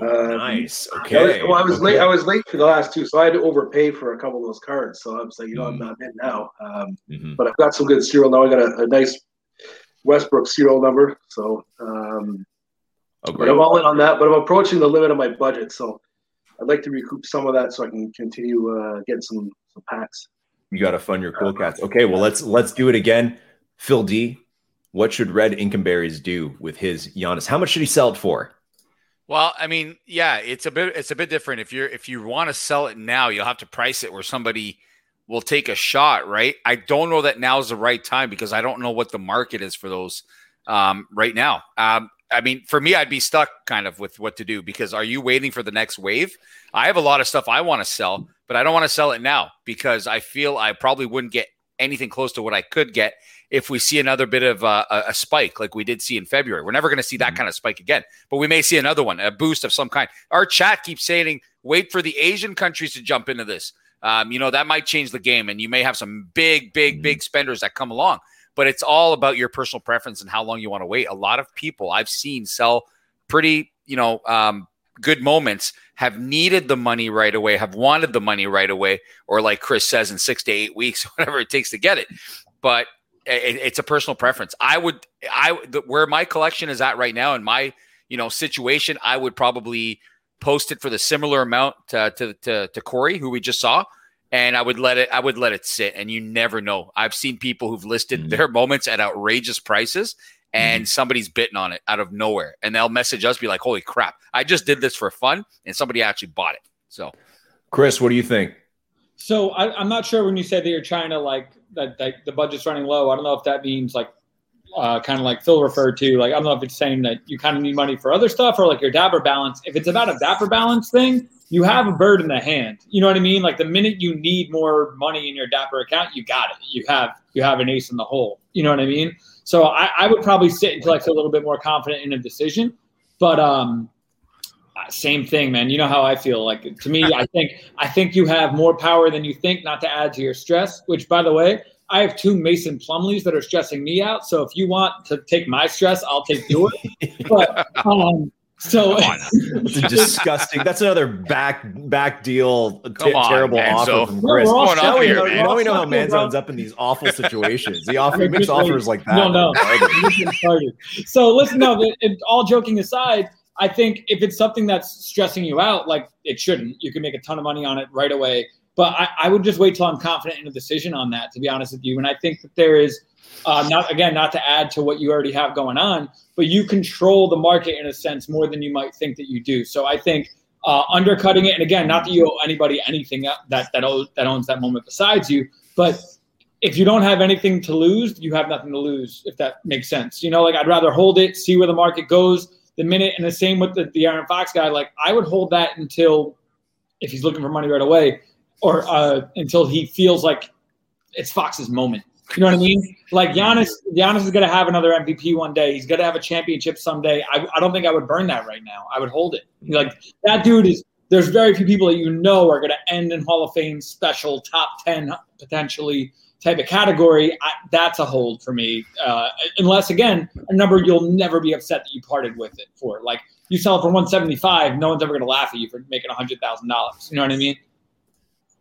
Uh, nice. I was, Okay. well, I was Okay. late. I was late for the last two, so I had to overpay for a couple of those cards. So I'm like, you know, Mm. I'm not in now. Um, Mhm. but I've got some good serial now. I got a, a nice Westbrook serial number. So, um, Oh, but. I'm all in on that. But I'm approaching the limit of my budget, so I'd like to recoup some of that so I can continue uh, getting some some packs. You got to fund your cool cats. Okay, well let's let's do it again. Phil D, what should Red Inkenberries do with his Giannis? How much should he sell it for? Well, I mean, yeah, it's a bit it's a bit different. If you're if you want to sell it now, you'll have to price it where somebody will take a shot, right? I don't know that now is the right time because I don't know what the market is for those um, right now. Um, I mean, for me, I'd be stuck kind of with what to do because are you waiting for the next wave? I have a lot of stuff I want to sell, but I don't want to sell it now because I feel I probably wouldn't get anything close to what I could get if we see another bit of uh, a, a spike like we did see in February. We're never going to see that Mhm. kind of spike again, but we may see another one, a boost of some kind. Our chat keeps saying, wait for the Asian countries to jump into this. Um, you know, that might change the game, and you may have some big, big, Mhm. big spenders that come along. But it's all about your personal preference and how long you want to wait. A lot of people I've seen sell pretty, you know, um, good moments have needed the money right away, have wanted the money right away, or like Chris says, in six to eight weeks, whatever it takes to get it. But it, it's a personal preference. I would, I the, where my collection is at right now, in my you know situation, I would probably post it for the similar amount to to to, to Corey, who we just saw, and I would let it I would let it sit and you never know. I've seen people who've listed Mhm. their moments at outrageous prices and Mm-hmm. somebody's bitten on it out of nowhere and they'll message us be like, "Holy crap, I just did this for fun and somebody actually bought it." So, Chris, what do you think? So I, I'm not sure when you say that you're trying to like that, that the budget's running low. I don't know if that means like uh, kind of like Phil referred to. Like I don't know if it's saying that you kind of need money for other stuff or like your Dapper balance. If it's about a Dapper balance thing, you have a bird in the hand. You know what I mean? Like the minute you need more money in your Dapper account, you got it. You have you have an ace in the hole. You know what I mean? So I, I would probably sit until feel a little bit more confident in a decision. But um, same thing, man. You know how I feel. Like to me, I think I think you have more power than you think. Not to add to your stress. Which, by the way, I have two Mason Plumlees that are stressing me out. So if you want to take my stress, I'll take yours. but um, so come. That's disgusting. That's another back back deal. t- on, terrible Manzo. offer from Chris. we're all going Now we here, know, man? now we know how We're all fucking Manzo's up in these awful situations. He offer, We're makes like- offers like that. No, no. Garbage. We're getting started. So listen, no. it- it- all joking aside, I think if it's something that's stressing you out, like it shouldn't, you can make a ton of money on it right away. But I, I would just wait till I'm confident in a decision on that. To be honest with you, and I think that there is uh, not again not to add to what you already have going on, but you control the market in a sense more than you might think that you do. So I think uh, undercutting it, and again, not that you owe anybody anything that that that owns, that moment besides you, but if you don't have anything to lose, you have nothing to lose. If that makes sense, you know, like I'd rather hold it, see where the market goes. The minute, and the same with the, the Aaron Fox guy, like I would hold that until if he's looking for money right away, or uh, until he feels like it's Fox's moment. You know what I mean? Like Giannis, Giannis is going to have another MVP one day. He's going to have a championship someday. I, I don't think I would burn that right now. I would hold it. Like that dude is. There's very few people that you know are going to end in Hall of Fame special top ten potentially type of category. I, that's a hold for me. Uh, unless again a number you'll never be upset that you parted with it for. Like you sell it for 175, no one's ever going to laugh at you for making hundred thousand dollars. You know what I mean?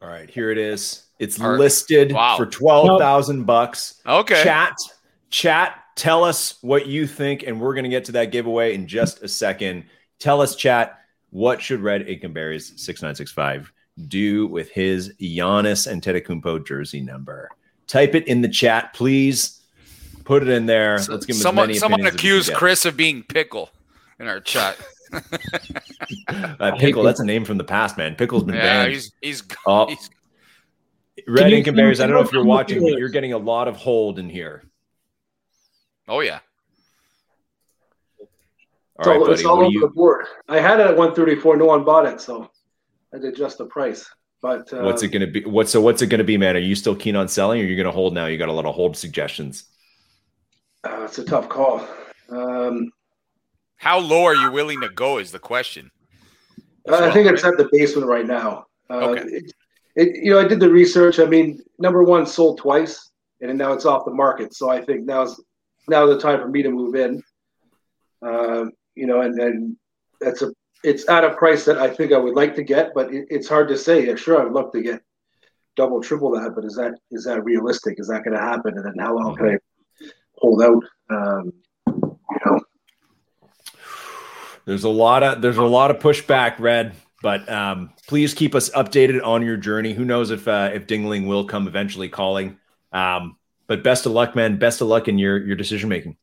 All right, here it is. It's All right. listed Wow. for twelve thousand bucks. Okay. Chat, chat. Tell us what you think, and we're gonna get to that giveaway in just a second. Tell us, chat, what should Red Aikenberry's six nine six five do with his Giannis Antetokounmpo jersey number? Type it in the chat, please. Put it in there. Let's give him as someone many someone opinions as we can accused. Chris of being pickle in our chat. Uh, Pickle. That's a name from the past, man. Pickle's been yeah, banned. he's he's, Oh. he's Red you- Ink and Berries. I don't know if you're watching, but you're getting a lot of hold in here. oh yeah. All right, so it's buddy. all over do the board. I had it at 134. No one bought it, so I had to adjust the price. But uh, what's it going to be? What so? What's it going to be, man? Are you still keen on selling, or are you going to hold now? You got a lot of hold suggestions. uh, it's a tough call. Um, How low are you willing to go? Is the question. I think it's at the basement right now. Uh, Okay. It, it, you know, I did the research. I mean, number one sold twice, and now it's off the market. So I think now's now the time for me to move in. Um, you know, and and that's a it's at a price that I think I would like to get, but it, it's hard to say. Yeah, sure, I'd love to get double, triple that, but is that is that realistic? Is that going to happen? And then how long can I hold out? Um, you know, There's a lot of there's a lot of pushback, Red. But um, please keep us updated on your journey. Who knows if uh, if Dingling will come eventually calling. Um, but best of luck, man. Best of luck in your your decision making.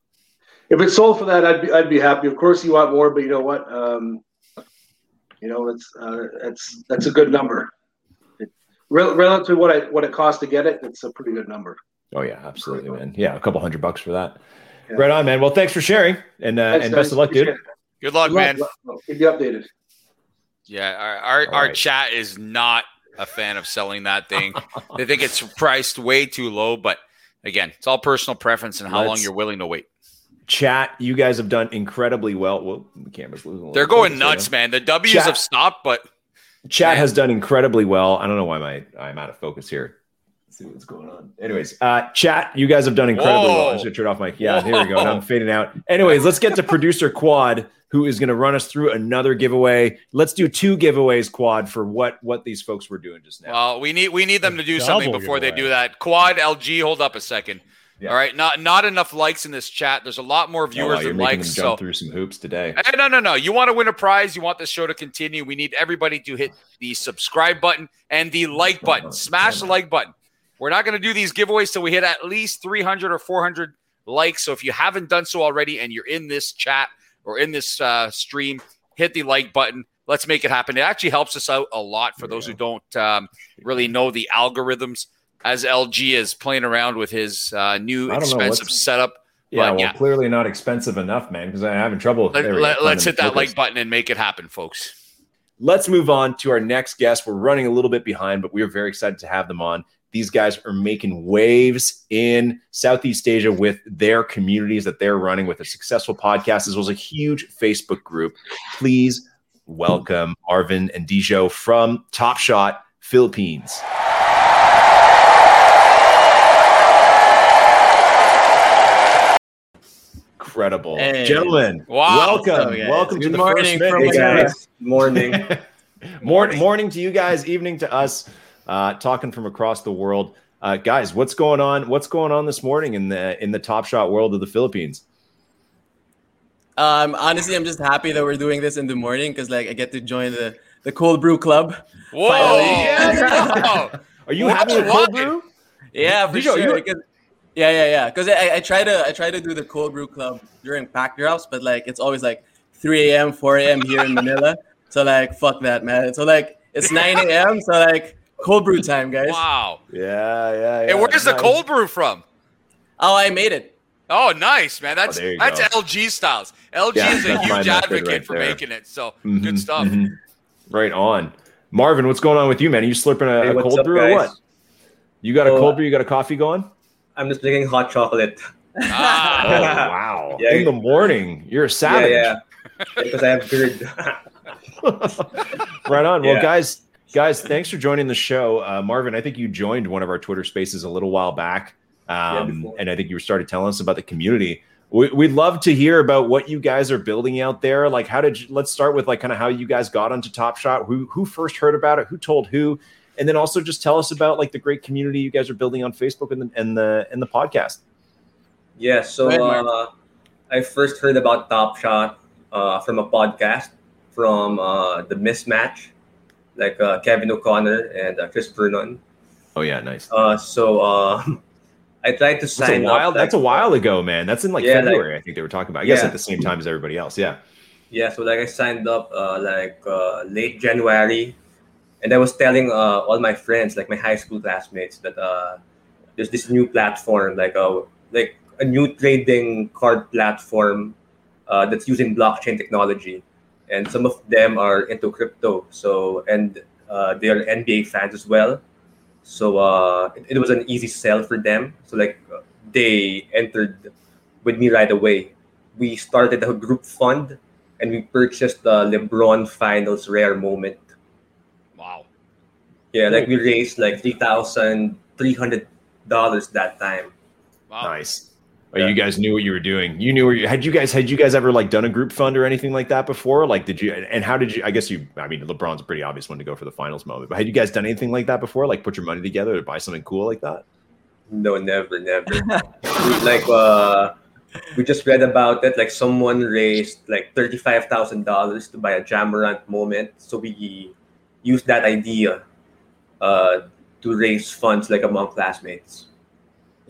if it's sold for that, I'd be I'd be happy. Of course, you want more, but you know what? Um, you know, it's uh, that's that's a good number. It, relative to what I what it costs to get it, it's a pretty good number. Oh yeah, absolutely, man. Yeah, a couple hundred bucks for that. Yeah. Right on, man. Well, thanks for sharing, and uh, Thanks, and best guys. of luck, dude. Appreciate it. Good luck, Good man. luck. Keep you updated. Yeah, our our, All our right. chat is not a fan of selling that thing. they think it's priced way too low, but again, it's all personal preference and how long Let's- you're willing to wait. Chat, you guys have done incredibly well. Well, the camera's losing. a little They're going nuts, now. man. The W's Chat- have stopped, but Chat Man. has done incredibly well. I don't know why my I'm out of focus here. Let's see what's going on. Anyways, uh, chat, you guys have done incredibly well. Whoa. I'm just gonna turn off my yeah. Here we go. Now I'm fading out. Anyways, let's get to producer Quad, who is gonna run us through another giveaway. Let's do two giveaways, Quad, for what what these folks were doing just now. well, we need we need them to do A something double before they do that. Quad LG, hold up a second. Yeah. All right, not not enough likes in this chat. There's a lot more Oh, viewers wow, you're than making likes. them jump So through some hoops today. Eh, no, no, no. You want to win a prize? You want this show to continue? We need everybody to hit the subscribe button and the like button. Smash the like button. We're not going to do these giveaways till we hit at least 300 or 400 likes. So if you haven't done so already and you're in this chat or in this uh, stream, hit the like button. Let's make it happen. It actually helps us out a lot for those who don't um, really know the algorithms. As LG is playing around with his uh, new I don't know, expensive setup, Yeah, well, yeah. clearly not expensive enough, man, because I'm having trouble. let, There we go. us hit that like button and make it happen, folks. Let's move on to our next guest. We're running a little bit behind, but we are very excited to have them on. These guys are making waves in Southeast Asia with their communities that they're running with a successful podcast, as well as a huge Facebook group. Please welcome Marvin and Dijo from Top Shot Philippines. Incredible. Hey. Gentlemen, Wow. welcome. What's up, guys? welcome to Good the morning first from minute. Manila. Morning. Morning, morning to you guys, evening to us, uh, talking from across the world. Uh, guys, what's going on? What's going on this morning in the in the Top Shot world of the Philippines? Um, honestly, I'm just happy that we're doing this in the morning because like I get to join the the cold brew club. Whoa! Yeah. Are you What? having a cold brew? Yeah, for Dijo, sure. you- because- yeah, yeah, yeah. Because I, I try to I try to do the cold brew club during pack drops, but like it's always like 3 a.m., 4 a.m. here in Manila. So like fuck that, man. So like it's 9 a.m. So like cold brew time, guys. wow. Yeah, yeah, yeah. Hey, where's the Nice. cold brew from? Oh, I made it. Oh, nice, man. That's Oh, that's go. LG styles. LG Yeah, is a huge advocate right for there. making it. So Mhm, good stuff. mhm. Right on. Marvin, what's going on with you, man? Are you slurping a, Hey, a cold up, brew or what? You got a Oh, cold brew? You got a coffee going? I'm just drinking hot chocolate. Oh, Ah, wow. Yeah. In the morning. You're a savage. Yeah, yeah. because I have beard. right on. Well, guys, guys, thanks for joining the show. Uh, Marvin, I think you joined one of our Twitter spaces a little while back. Um, before. and I think you started telling us about the community. We, we'd love to hear about what you guys are building out there. Like, how did you, let's start with like kind of how you guys got onto Top Shot, who, who first heard about it, who told who, and then also just tell us about like the great community you guys are building on Facebook and the, and the, and the podcast. yeah, so ahead, uh, I first heard about Top Shot uh, from a podcast from uh, the Mismatch, like uh, Kevin O'Connor and uh, Chris Vernon. Oh yeah. Nice. Uh, so uh, I tried to That's a sign while. up. That's a while ago, man. That's in like Yeah, like- February. I think they were talking about. I guess Yeah. at the same time as everybody else. Yeah. Yeah, so like I signed up uh, like uh, late January, and I was telling uh, all my friends, like my high school classmates, that uh, there's this new platform, like a like a new trading card platform uh, that's using blockchain technology, and some of them are into crypto. So and uh, they are NBA fans as well. So uh, it, it was an easy sell for them. So like uh, they entered with me right away. We started a group fund and we purchased the LeBron Finals rare moment. wow. Yeah, like we raised like three thousand three hundred dollars that time. Wow. Nice. Yeah. you guys knew what you were doing. You knew where you had you guys had you guys ever like done a group fund or anything like that before? Like, did you and how did you? I guess you. I mean, LeBron's a pretty obvious one to go for the finals moment. But had you guys done anything like that before? Like, put your money together to buy something cool like that? No, never, never. we, like uh, we just read about it. Like someone raised like thirty five thousand dollars to buy a Ja Morant moment. So we used that idea uh, to raise funds like among classmates.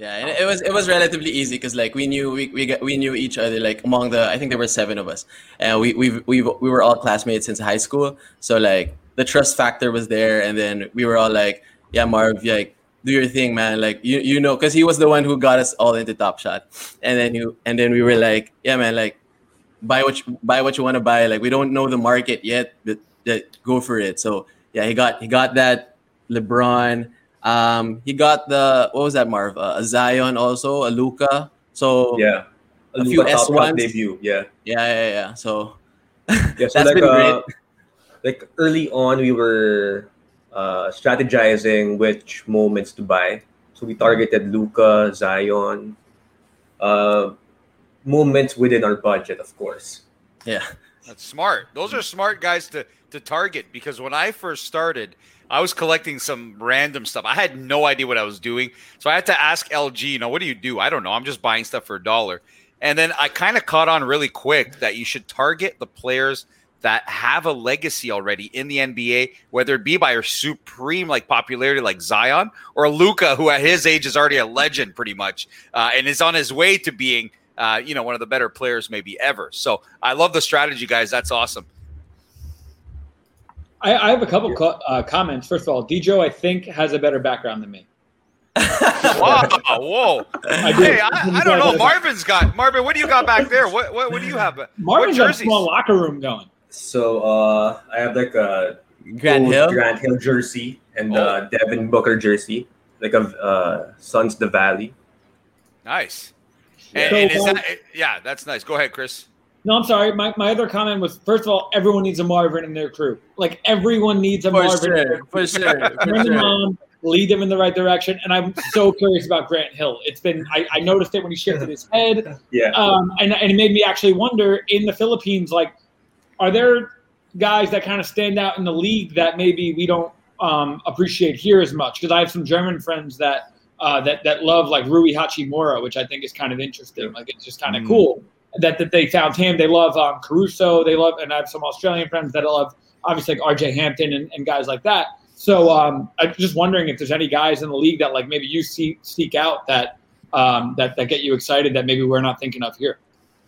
Yeah, and it was it was relatively easy because like we knew we we, got, we knew each other like among the I think there were seven of us. And we we we we were all classmates since high school. So like the trust factor was there. And then we were all like yeah Marv like do your thing man. Like you you know because he was the one who got us all into Top Shot. And then you and then we were like yeah man like buy what you, buy what you want to buy. Like we don't know the market yet but uh, go for it. So yeah he got he got that LeBron um, he got the what was that, Marv? Uh, a Zion also, a Luka. So yeah, Yeah, A few Luka Top Shot S1s. debut. Yeah. yeah, yeah. So Yeah, so That's like, been uh, like early on, we were uh, strategizing which moments to buy. So we targeted Luka, Zion, uh, moments within our budget, of course. yeah, That's smart. Those are smart guys to to target because when I first started, I was collecting some random stuff. I had no idea what I was doing, so I had to ask LG. You know, what do you do? I don't know. I'm just buying stuff for a dollar. And then I kind of caught on really quick that you should target the players that have a legacy already in the NBA, whether it be by your supreme like popularity like Zion or Luka, who at his age is already a legend pretty much, uh, and is on his way to being uh, you know one of the better players maybe ever. So I love the strategy, guys. That's awesome. I, I have a couple co- uh, comments. First of all, Dijo, I think, has a better background than me. wow! Whoa! I. Hey, I, I don't know. Marvin's got Marvin. What do you got back there? What what, what do you have? Marvin's what got a small locker room going. So uh, I have like a Grant Hill. Grant Hill jersey and Oh. uh, Devin Booker jersey, like a uh, Suns the Valley. Nice. And, So, and is um, that, yeah, that's nice. Go ahead, Chris. No, I'm sorry. My, my other comment was first of all, everyone needs a Marvin in their crew. Like everyone needs a For Marvin. in sure, for sure, for Bring them sure. on, lead them in the right direction. And I'm so curious about Grant Hill. It's been I, I noticed it when he shifted his head. Yeah. Um, and, and it made me actually wonder in the Philippines, like, are there guys that kind of stand out in the league that maybe we don't um, appreciate here as much? Because I have some German friends that uh, that that love like Rui Hachimura, which I think is kind of interesting. Like it's just kind of Mm. cool that that they found him. They love um, Caruso. They love, and I have some Australian friends that love obviously like RJ Hampton and, and guys like that. So um, I'm just wondering if there's any guys in the league that like maybe you see seek out that um, that that get you excited that maybe we're not thinking of here.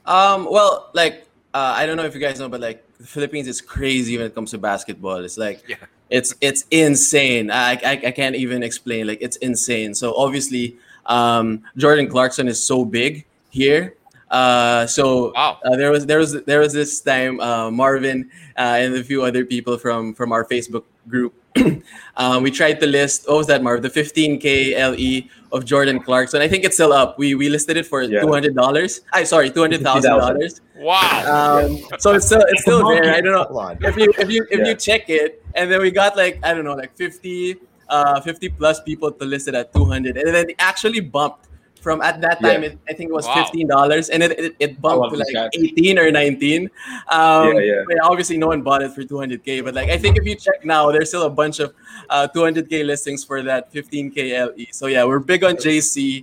Um, well, like uh, I don't know if you guys know, but like the Philippines is crazy when it comes to basketball. It's like Yeah. it's it's insane. I, I I can't even explain. Like it's insane. So obviously, um, Jordan Clarkson is so big here. Uh, so Wow. uh, there was there was there was this time uh, Marvin uh, and a few other people from from our Facebook group. um, we tried to list what was that Marv the 15k LE of Jordan Clarkson. I think it's still up. We we listed it for Yeah. two hundred dollars. I sorry two hundred thousand dollars. Wow. Um, so it's still it's still there. I don't know if you if you if Yeah. you check it, and then we got like I don't know like 50, uh, 50 plus people to list it at two hundred, and then it actually bumped from at that time. It, I think it was Wow. fifteen dollars, and it, it, it bumped to like guys. eighteen or nineteen. Um, Yeah, yeah. but obviously, no one bought it for two hundred k. But like I think if you check now, there's still a bunch of uh, two hundred k listings for that fifteen k LE. So yeah, we're big on JC.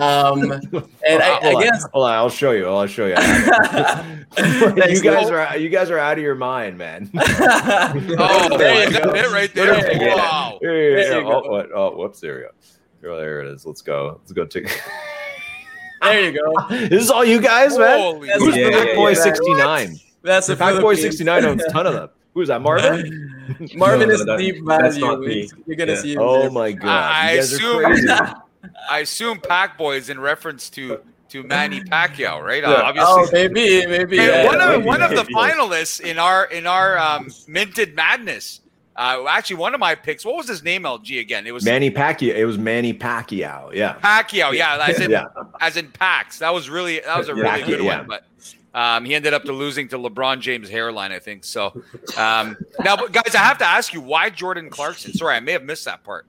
Um, and I, hold, I guess on, hold on, I'll show you. I'll show you. you guys are you guys are out of your mind, man. Oh, There you that's go. it right there. There. Wow. Yeah, yeah, yeah. There you Oh, go. what? oh, whoops! There you go. Oh, there it is. Let's go. Let's go. Take. there you go. this is all you guys, man. Holy Who's the Yeah, Pack yeah, Boy yeah. sixty nine? That's the Pack Boy sixty nine owns a ton of them. Who's that? Marvin? Marvin No, is no, that- deep that's value. You're gonna Yeah. see him. Oh there. my god! I you guys are assume- crazy. I assume Pac Boy is in reference to to Manny Pacquiao, right? Uh, Yeah. obviously. Oh, maybe, maybe. Hey, yeah. one of maybe, one of the maybe. finalists in our in our um, minted madness. Uh, actually, one of my picks. What was his name? LG again. It was Manny Pacquiao. It was Manny Pacquiao. Yeah. Pacquiao. Yeah, as in Yeah. as in Pax. That was really that was a really Pacquiao, good yeah. one. But um, he ended up to losing to LeBron James' hairline, I think. So um, now, but guys, I have to ask you why Jordan Clarkson. Sorry, I may have missed that part.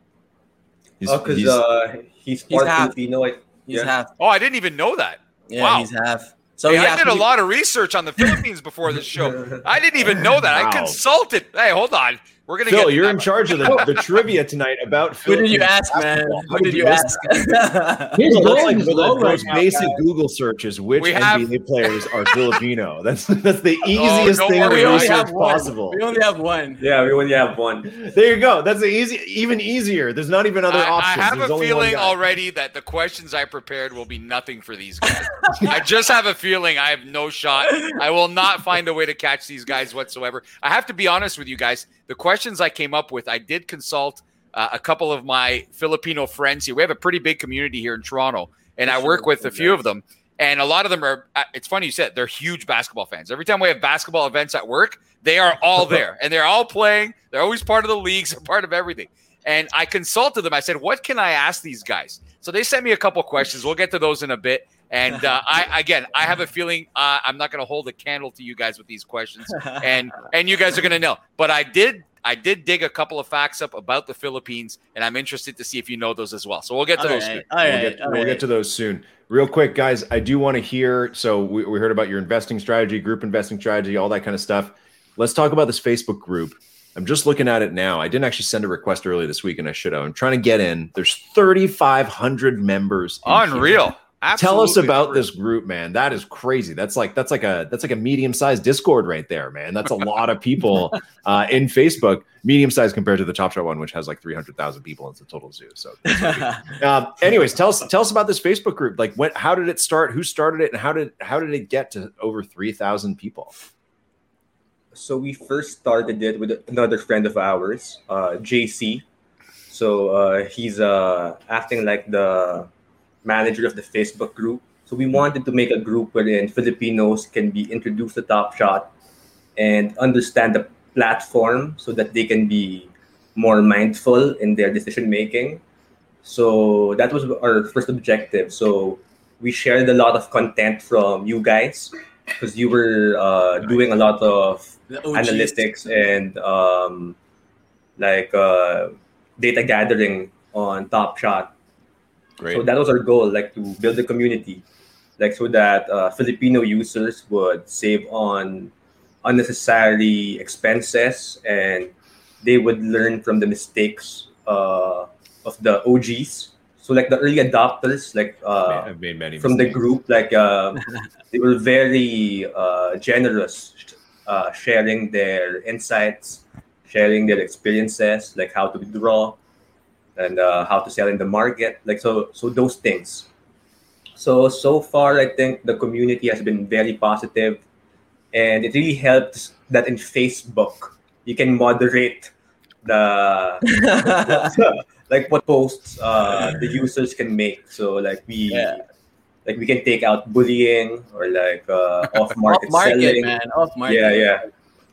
He's, Oh, because he's- uh, he's He's part half. Filipino. I- He's yeah. half. Oh, I didn't even know that. Yeah, Wow. he's half. So Hey, he I did a lot of research on the Philippines before this show. I didn't even know that. I consulted. Hey, hold on. We're gonna Phil, get. you're in charge of the, the trivia tonight about Who did you ask, man? Who did you ask? Here's Well, that's like Golden's the right most now, basic guys. Google search is which We have- NBA players are Filipino. That's that's the oh, easiest don't thing worry, to we research have one. possible. we only have one. Yeah, we only have one. There you go. That's the easy, even easier. There's not even other I, I have There's a feeling already that the questions I prepared will be nothing for these guys. I just have a feeling I have no shot. I will not find a way to catch these guys whatsoever. I have to be honest with you guys. The questions I came up with, I did consult uh, a couple of my Filipino friends here. We have a pretty big community here in Toronto, and I work with a few of them. And a lot of them are, uh, it's funny you said, they're huge basketball fans. Every time we have basketball events at work, they are all there and they're all playing. They're always part of the leagues, they're part of everything. And I consulted them. I said, what can I ask these guys? So they sent me a couple questions. We'll get to those in a bit. And uh, I, again, I have a feeling uh, I'm not going to hold a candle to you guys with these questions, and and you guys are going to know. But I did, I did dig a couple of facts up about the Philippines, and I'm interested to see if you know those as well. So we'll get to All those. right, soon. we'll right, get, we'll right. get to those soon. Real quick, guys, I do want to hear. So we, we heard about your investing strategy, group investing strategy, all that kind of stuff. Let's talk about this Facebook group. I'm just looking at it now. I didn't actually send a request earlier this week, and I should have. I'm trying to get in. There's 3,500 members. Unreal. here. Unreal. Tell us about unreal. this group, man. That is crazy. That's like that's like a that's like a medium sized Discord right there, man. That's a lot of people uh, in Facebook, medium sized compared to the Top Shot one, which has like three hundred thousand people. It's a total zoo. So, um, anyways, tell us tell us about this Facebook group. Like, when how did it start? Who started it, and how did how did it get to over three thousand people? So we first started it with another friend of ours, uh, JC. So uh, he's uh, acting like the manager of the Facebook group. So we wanted to make a group wherein Filipinos can be introduced to Top Shot and understand the platform so that they can be more mindful in their decision making. So that was our first objective. So we shared a lot of content from you guys because you were uh, doing a lot of analytics and um, like uh, data gathering on Top Shot. Great. So that was our goal, like to build a community, like so that uh, Filipino users would save on unnecessary expenses and they would learn from the mistakes uh, of the OGs. So like the early adopters, like uh, I've made many from the group, like uh, they were very uh, generous, uh, sharing their insights, sharing their experiences, like how to draw and uh, how to sell in the market, like so. So those things. So so far, I think the community has been very positive, and it really helps that in Facebook you can moderate the like what posts uh, the users can make. So like we Yeah. like we can take out bullying or like uh, off market, selling. man. Off market. Yeah, yeah.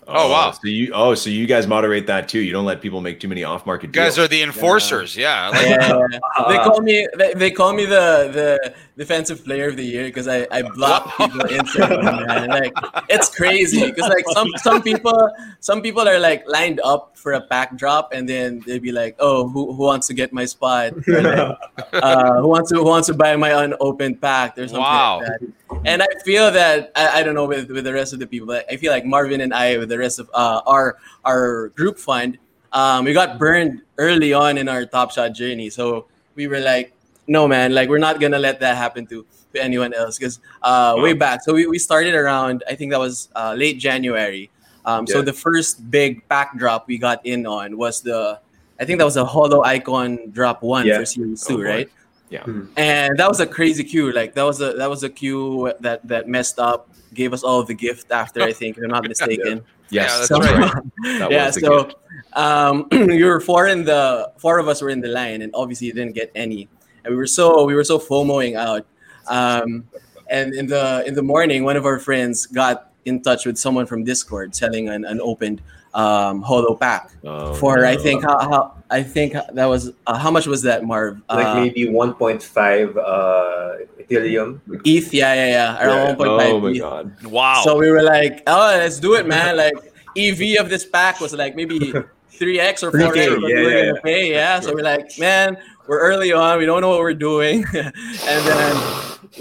Oh, wow. So you oh so you guys moderate that too. You don't let people make too many off market. You guys are the enforcers. Yeah. Like, Yeah. they Uh, call me they, they call me the the defensive player of the year because I, I block people instantly man like it's crazy because like some some people some people are like lined up for a pack drop and then they'd be like oh who, who wants to get my spot Or, like, uh, who wants to who wants to buy my unopened pack there's something Wow. like that and I feel that I, I don't know with, with the rest of the people but I feel like Marvin and I with the rest of uh, our our group fund. Um, we got burned early on in our top shot journey. So we were like no man like we're not gonna let that happen to, to anyone else because uh, way back. So we, we started around i think that was uh, late january. Um, so the first big pack drop we got in on was the i think that was a holo icon drop one Yeah. for series Oh, two boy. right? Yeah. and that was a crazy queue. Like that was a that was a queue that that messed up gave us all the gift after i think if i'm not mistaken Yes, Yeah, that's so, right. That yeah, so um, we were four in the four of us were in the line, and obviously didn't get any, and we were so we were so FOMOing out. Um, and in the in the morning, one of our friends got in touch with someone from Discord selling an, an opened um, holo pack Oh, for I think how, how I think that was uh, how much was that Marv? like Uh, maybe 1.5 uh, Ethereum. ETH, yeah, yeah, yeah, around Yeah. 1.5 Oh my ETH. god. wow. So we were like, oh, let's do it, man. Like EV of this pack was like maybe 3x or 4x 3K, yeah, we were yeah, gonna pay. Yeah. So we're like, man, we're early on, we don't know what we're doing. and then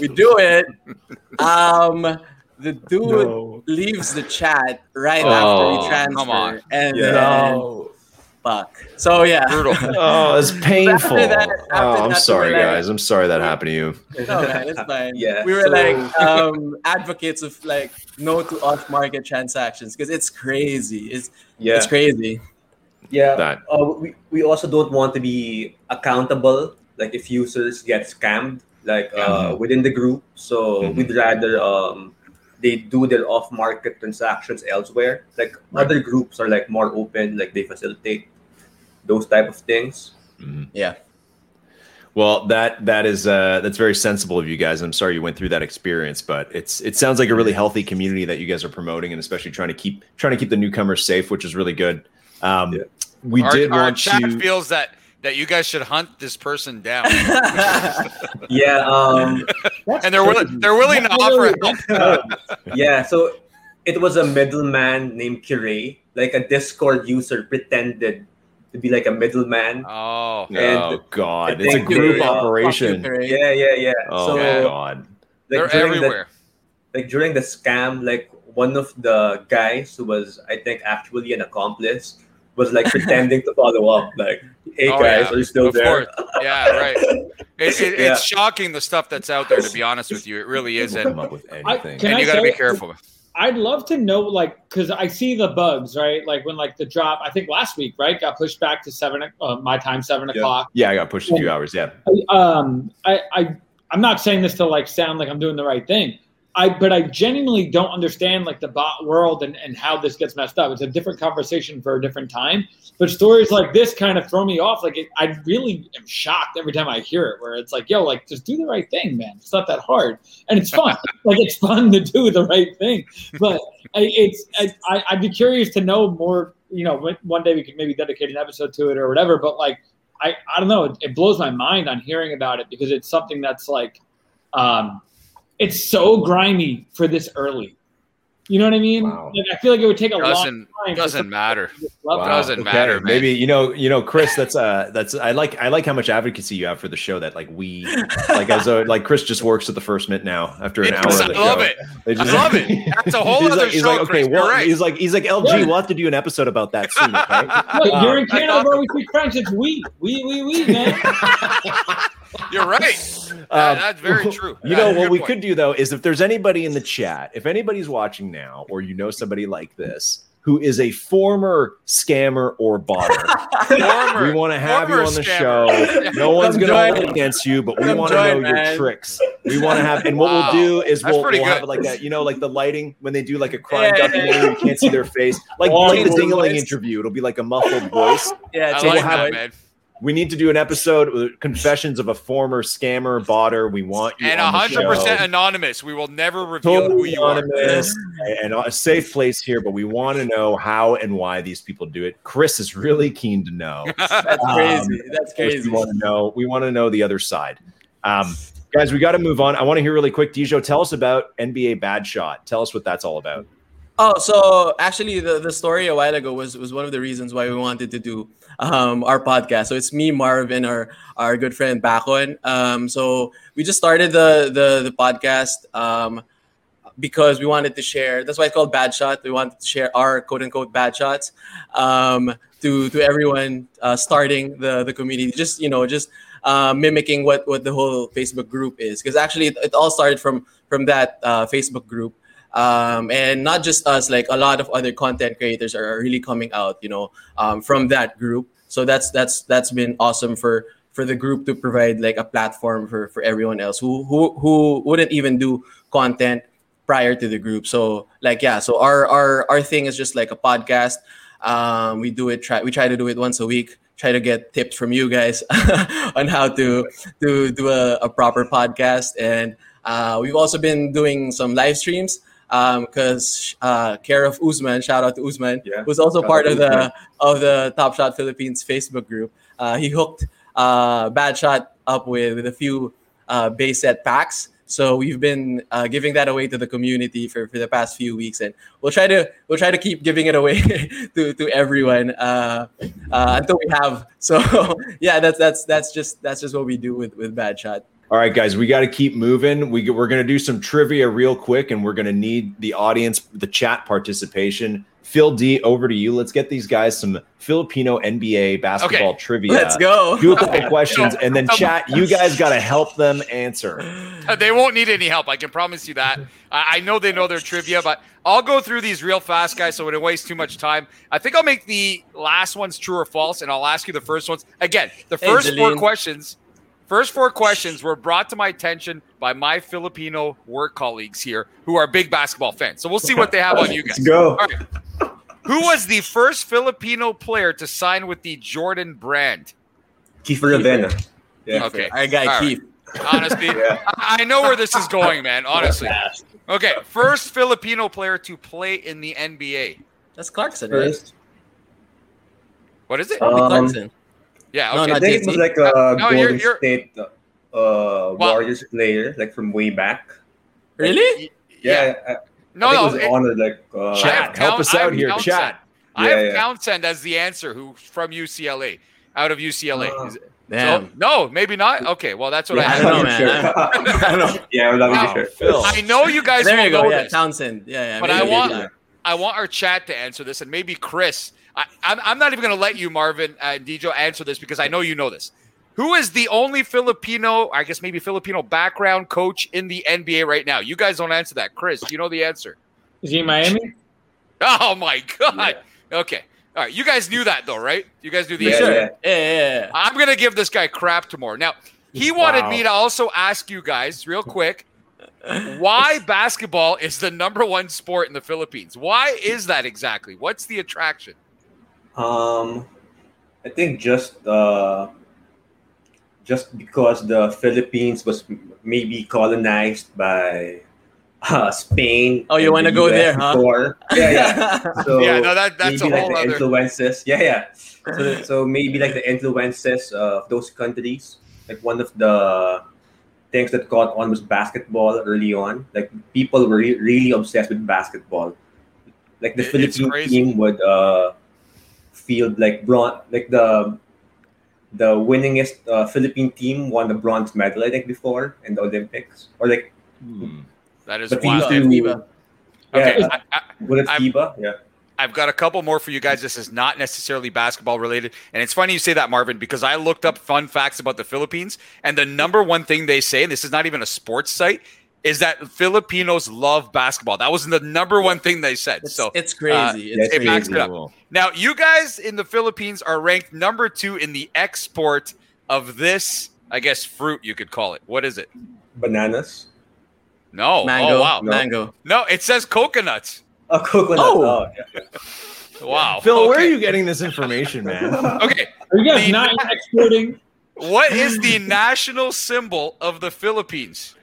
we do it. Um the dude No. leaves the chat right Oh, after we transfer. come on. And Yeah. then fuck. So yeah. Brutal. Oh, it's painful. After that- after oh, I'm that, sorry, were like- guys. I'm sorry that happened to you. No, man, it's fine. Yeah, we were so- like um, advocates of like no to off market transactions because it's crazy. It's Yeah, it's crazy. yeah. That Uh, we, we also don't want to be accountable. Like if users get scammed, like uh, within the group. So Mhm. we'd rather um, they do their off-market transactions elsewhere. Like Right. other groups are like more open, like they facilitate those type of things. mhm. Yeah. Well, that that is uh, that's very sensible of you guys. I'm sorry you went through that experience, but it's it sounds like a really healthy community that you guys are promoting, and especially trying to keep trying to keep the newcomers safe, which is really good. Um, Yeah. We our, did our want chat to. feels that that you guys should hunt this person down, Yeah, um, and they're willing they're willing to offer help. yeah. So it was a middleman named Kirei, like a Discord user pretended to be like a middleman. Oh, and oh God, it's a think group we, uh, operation. Yeah, yeah, yeah. Oh so my God. they're like during the everywhere. like during the scam, like one of the guys who was, I think, actually an accomplice, was like pretending to follow up, like, "Hey Oh, guys, yeah. are you still Of there?" course. Yeah, right. It, it, Yeah. It's shocking the stuff that's out there. To be honest with you, it really is, People come and, up with I, anything. can and I you got to say, be careful. I'd love to know, like, because I see the bugs, right? Like when like the drop, I think last week, right, got pushed back to seven, uh, my time, seven Yeah. o'clock. yeah, I got pushed a few hours. Yeah. um, I, I I'm not saying this to like sound like I'm doing the right thing. I but I genuinely don't understand like the bot world and, and how this gets messed up. It's a different conversation for a different time. But stories like this kind of throw me off. Like it, I really am shocked every time I hear it. Where it's like, yo, like just do the right thing, man. It's not that hard, and it's fun. like it's fun to do the right thing. But I, it's I, I'd be curious to know more. You know, one day we could maybe dedicate an episode to it or whatever. But like I, I don't know. It, it blows my mind on hearing about it because it's something that's like, um, it's so grimy for this early. You know what I mean? Wow. Like, I feel like it would take a long Doesn't time. doesn't matter. to. Wow. Doesn't matter, man. Maybe you know, you know, Chris. That's uh, that's I like. I like how much advocacy you have for the show. That like we, like as a like Chris just works at the First Mint now after an hour. Yes, of I the love show. it. They I love it. That's a whole he's other like, he's show. like, okay, Chris. Well, right. he's like, he's like, LG, Yeah. we'll have to do an episode about that soon. Okay. Look, Uh, you're in Canada thought- where we speak French. It's we, we, we, we, man. You're right. Um, That- that's very true. You know what we point. could do though is if there's anybody in the chat, if anybody's watching now, or you know somebody like this who is a former scammer or botter, we want to have you on the scammer. show. No one's going to hold against you, but we want to know your tricks. We want to have, and what Wow. we'll do is That's we'll, we'll have it like that. You know, like the lighting when they do like a crime Yeah, documentary, yeah. you can't see their face. Like, Oh, like the. Dingling interview, it'll be like a muffled voice. Yeah, I check we'll like have that, man. We need to do an episode with confessions of a former scammer, botter. We want you And hundred percent anonymous. We will never reveal who totally you are. anonymous and a safe place here, but we want to know how and why these people do it. Chris is really keen to know. That's Um, crazy. That's crazy. We want to know. We want to know the other side. Um, guys, we got to move on. I want to hear really quick. Dijo, tell us about NBA Bad Shot. Tell us what that's all about. Oh, so actually, the, the story a while ago was was one of the reasons why we wanted to do um, our podcast. So it's me, Marvin, our our good friend Bakon. Um, so we just started the the the podcast um, because we wanted to share. That's why it's called Bad Shot. We wanted to share our quote unquote bad shots um, to to everyone uh, starting the the community. Just you know, just uh, mimicking what what the whole Facebook group is. Because actually, it, it all started from from that uh, Facebook group um, and not just us like a lot of other content creators are really coming out you know um, from that group. So that's that's that's been awesome for for the group to provide like a platform for for everyone else who who who wouldn't even do content prior to the group. So like yeah so our our our thing is just like a podcast. Um, we do it try we try to do it once a week try to get tips from you guys on how to to do a, a proper podcast. And uh, we've also been doing some live streams because uh, care of Usman, shout out to Usman, Yeah. who's also Shout part of the Usman. of the Top Shot Philippines Facebook group. Uh, he hooked uh, Bad Shot up with, with a few uh, base set packs. So we've been uh, giving that away to the community for, for the past few weeks, and we'll try to we'll try to keep giving it away to, to everyone uh, uh, until we have. So yeah, that's that's that's just that's just what we do with with Bad Shot. All right, guys, we got to keep moving. We, we're going to do some trivia real quick, and we're going to need the audience, the chat participation. Phil D, over to you. Let's get these guys some Filipino NBA basketball Okay, trivia. Let's go. Do a couple questions, and then chat. You guys got to help them answer. Uh, They won't need any help. I can promise you that. I, I know they know their trivia, but I'll go through these real fast, guys, so it won't waste too much time. I think I'll make the last ones true or false, and I'll ask you the first ones. Again, the Hey, first four questions. First four questions were brought to my attention by my Filipino work colleagues here who are big basketball fans. So we'll see what they have on you guys. Let's go. All right. Who was the first Filipino player to sign with the Jordan brand? Kiefer Ravena. Yeah. Okay. Our guy All right. Keith. Honestly, Yeah. I I know where this is going, man. Honestly. Okay, first Filipino player to play in the NBA. That's Clarkson, right? First, What is it? Um, Clarkson. Yeah, no, okay. I not think it was like a No, you're- Golden you're- State uh, Well- Warriors player, like from way back. Really? yeah. I, No, I think no. it was it- honored like uh, I have Chat, help Count- us out here. Townsend. Chat. I Yeah, have yeah. Townsend as the answer, who from UCLA, out of UCLA. Uh, Is it- Damn. so- no, maybe not. Okay, well that's what Yeah, I I have. don't know, I'm man. not sure. I don't know. yeah, I'm not Wow. really sure. Phil. I know you guys There will you go. know Yeah, this, Townsend. Yeah, yeah. but maybe, I want. I want our chat to answer this, and maybe Chris. I, I'm, I'm not even going to let you, Marvin and Dijo, answer this because I know you know this. Who is the only Filipino, I guess maybe Filipino background coach in the NBA right now? You guys don't answer that. Chris, you know the answer. Is he in Miami? Oh my God. Okay. All right. You guys knew that though, right? You guys knew the Yeah, answer. yeah. Yeah, yeah, yeah. I'm gonna give this guy crap tomorrow. Now, he wanted Wow. me to also ask you guys real quick why basketball is the number one sport in the Philippines. Why is that exactly? What's the attraction? Um, I think just uh, just because the Philippines was maybe colonized by uh, Spain. Oh, you wanna go US there, huh? before. Yeah, yeah. So Yeah, no, that- that's maybe a like whole the other- influences. Yeah, yeah. So, so maybe like the influences of those countries. Like one of the things that caught on was basketball early on. Like people were re- really obsessed with basketball. Like the It- Philippine team would uh, field like bronze, like the the winningest uh, Philippine team won the bronze medal I think before in the Olympics or like Hmm. That is But we wild. used to- FIBA. Okay, yeah, I, I, was it I'm- FIBA? Yeah. I've got a couple more for you guys. This is not necessarily basketball related. And it's funny you say that, Marvin, because I looked up fun facts about the Philippines. And the number one thing they say, and this is not even a sports site, is that Filipinos love basketball. That was the number one thing they said. It's, so it's uh, crazy. yeah, it's it backs it up. now, you guys in the Philippines are ranked number two in the export of this, I guess, fruit, you could call it. What is it? Bananas. No. Oh, Mango. Oh, wow. No. Mango. No, it says coconuts. Oh, coconut. Oh. Oh, yeah. Wow. Phil, where are you getting this information, man? Okay. Are you guys The- not exporting? What is the national symbol of the Philippines?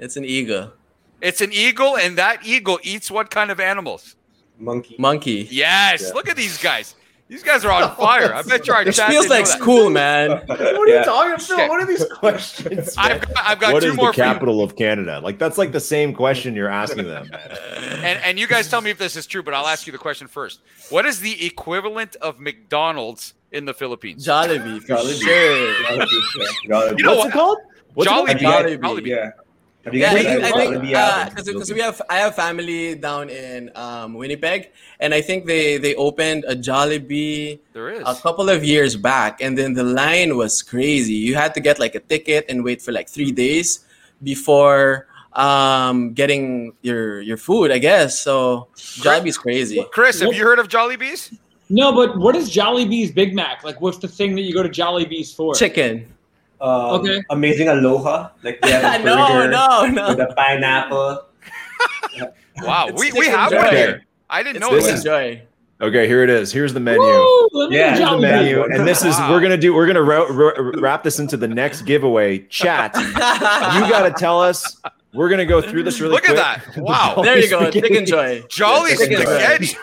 It's an eagle. It's an eagle, and that eagle eats what kind of animals? Monkey. Monkey. Yes. Yeah. Look at these guys. These guys are on fire. I bet you our It chat feels didn't know like school, man. What are Yeah. you talking about? Okay. What are these questions? I've got, I've got What two is more the for you. capital of Canada? Like that's like the same question you're asking them. And, and you guys tell me if this is true, but I'll ask you the question first. What is the equivalent of McDonald's in the Philippines? Jollibee, for Jollibee. sure. Jollibee. You know What's what? it called? What's it Jollibee. called? Have Jollibee. Yeah. Have you Yeah, I guys think, tried I think Jollibee out? uh, because we have I have family down in um, Winnipeg, and I think they they opened a Jollibee There is. a couple of years back, and then the line was crazy. You had to get like a ticket and wait for like three days before um, getting your your food. I guess so. Jollibee's crazy. Chris, have you heard of Jollibee's? No, but what is Jollibee's Big Mac? Like, what's the thing that you go to Jollibee's for? Chicken. Um, Okay. Amazing Aloha. Like they have a no, burger no, with no. a pineapple. Wow, It's we, we have one here. I didn't It's know This this. enjoy. Okay, here it is. Here's the menu. Woo, me Yeah, Here's the menu, and this is Wow. we're gonna do. We're gonna ra- ra- wrap this into the next giveaway. Chat. You got to tell us. We're gonna go through this really Look at that. Wow. there you go. Spaghetti. Chicken joy. Jolly Chicken joy. spaghetti.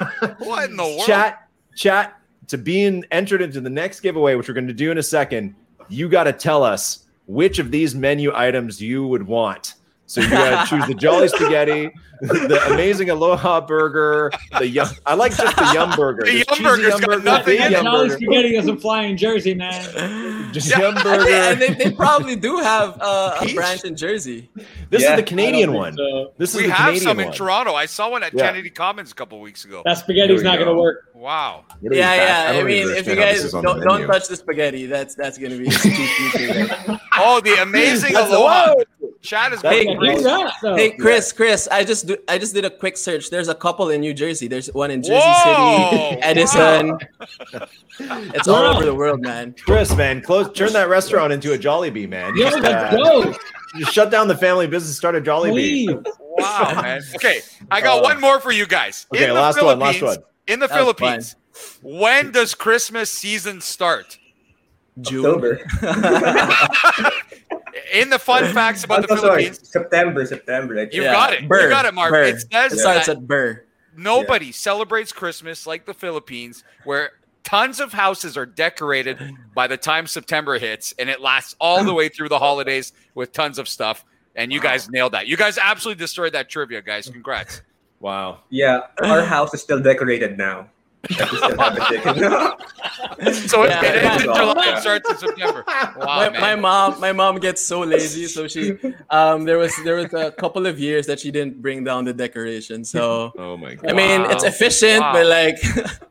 what in the world? Chat, chat to being entered into the next giveaway, which we're going to do in a second. You got to tell us which of these menu items you would want. So you got to choose the Jolly Spaghetti, the Amazing Aloha Burger, the Yum. I like just the Yum Burger. The Just Yum cheesy Burger's got nothing big Yum Jolly Burger. Spaghetti doesn't fly in Jersey, man. Just Yeah. Yum Burger. think- and they, they probably do have uh, a branch in Jersey. This Yeah. is the Canadian one. so. This is We the have Canadian some in one. Toronto. I saw one at Yeah. Kennedy Commons a couple weeks ago. That spaghetti's There we not going to work. Wow. What Yeah, back- yeah. I, don't mean, if you understand how this guys is on the don't, don't touch the spaghetti, that's that's gonna be. Oh, the amazing That's- Aloha. Whoa! Chat is Hey, going Yeah, do crazy. that, though. Hey, Chris, Chris, I just do, I just did a quick search. There's a couple in New Jersey. There's one in Jersey Whoa! City, Edison. It's all over the world, man. Chris, man, close. Turn that restaurant into a Jollibee, man. Yo, Just, let's uh, go. Just shut down the family business, start a Jollibee. Please. Wow, man. Okay, I got Uh, one more for you guys. okay, in the last one, last Philippines- one. In the That Philippines, when does Christmas season start? June. October. In the fun facts about the Oh, sorry. Philippines, September, September. I think. you Yeah, got it. You got it, Mark. Burr. It says It starts that at Burr. nobody celebrates Christmas like the Philippines, where tons of houses are decorated by the time September hits, and it lasts all the way through the holidays with tons of stuff. And you guys nailed that. You guys absolutely destroyed that trivia, guys. Congrats. Wow. Yeah, our house is still decorated now. Like, we still have a chicken. So it- Yeah, it ends in. July and starts in September. Wow, my, man. my mom my mom gets so lazy so she um there was there was a couple of years that she didn't bring down the decoration so Oh my god. i mean it's efficient Wow. but like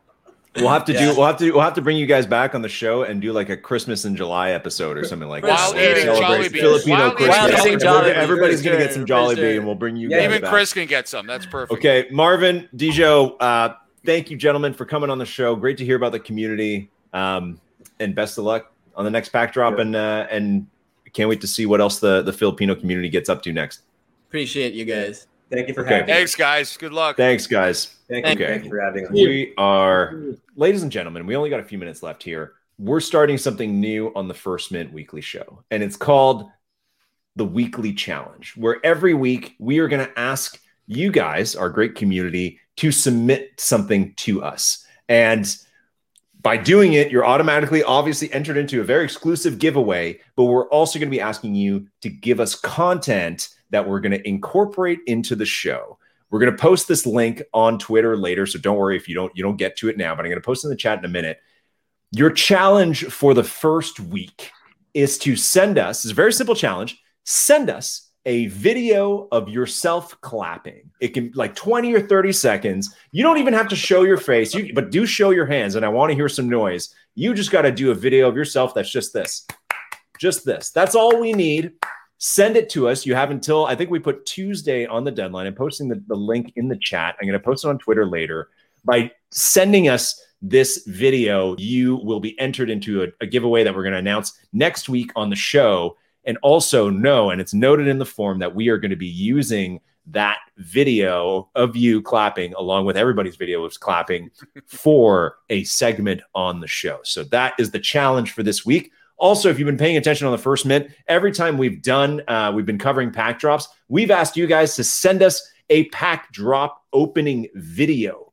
We'll have to Yeah. do. We'll have to. We'll have to bring you guys back on the show and do like a Christmas in July episode or something like Wild that. eating Celebrate Jollibee. Filipino Wild eating Christmas. Jollibee. Everybody- Jollibee, Everybody's for gonna get some for Jollibee, sure. and we'll bring you Yeah. guys Even back. Chris can get some. That's perfect. Okay, Marvin, Dijo, uh, thank you, gentlemen, for coming on the show. Great to hear about the community, um, and best of luck on the next pack drop. And uh, and can't wait to see what else the the Filipino community gets up to next. Appreciate you guys. Thank you for Okay. having me. Thanks, guys. Good luck. Thanks, guys. Thank you. Okay. Thank you for having us. We are, ladies and gentlemen, we only got a few minutes left here. We're starting something new on the First Mint Weekly Show, and it's called the Weekly Challenge, where every week we are going to ask you guys, our great community, to submit something to us. And by doing it, you're automatically, obviously, entered into a very exclusive giveaway, but we're also going to be asking you to give us content that we're going to incorporate into the show. We're going to post this link on Twitter later, so don't worry if you don't you don't get to it now, but I'm going to post in the chat in a minute. Your challenge for the first week is to send us, it's a very simple challenge, send us a video of yourself clapping. It can like 20 or 30 seconds. You don't even have to show your face, you, but do show your hands and I want to hear some noise. You just got to do a video of yourself that's just this. Just this. That's all we need send it to us. You have until I think we put Tuesday on the deadline. I'm posting the, the link in the chat. I'm going to post it on Twitter later. By sending us this video, you will be entered into a, a giveaway that we're going to announce next week on the show. And also know, and it's noted in the form that we are going to be using that video of you clapping along with everybody's video of clapping for a segment on the show. So that is the challenge for this week. Also, if you've been paying attention on the first mint, every time we've done, uh, we've been covering pack drops, we've asked you guys to send us a pack drop opening video.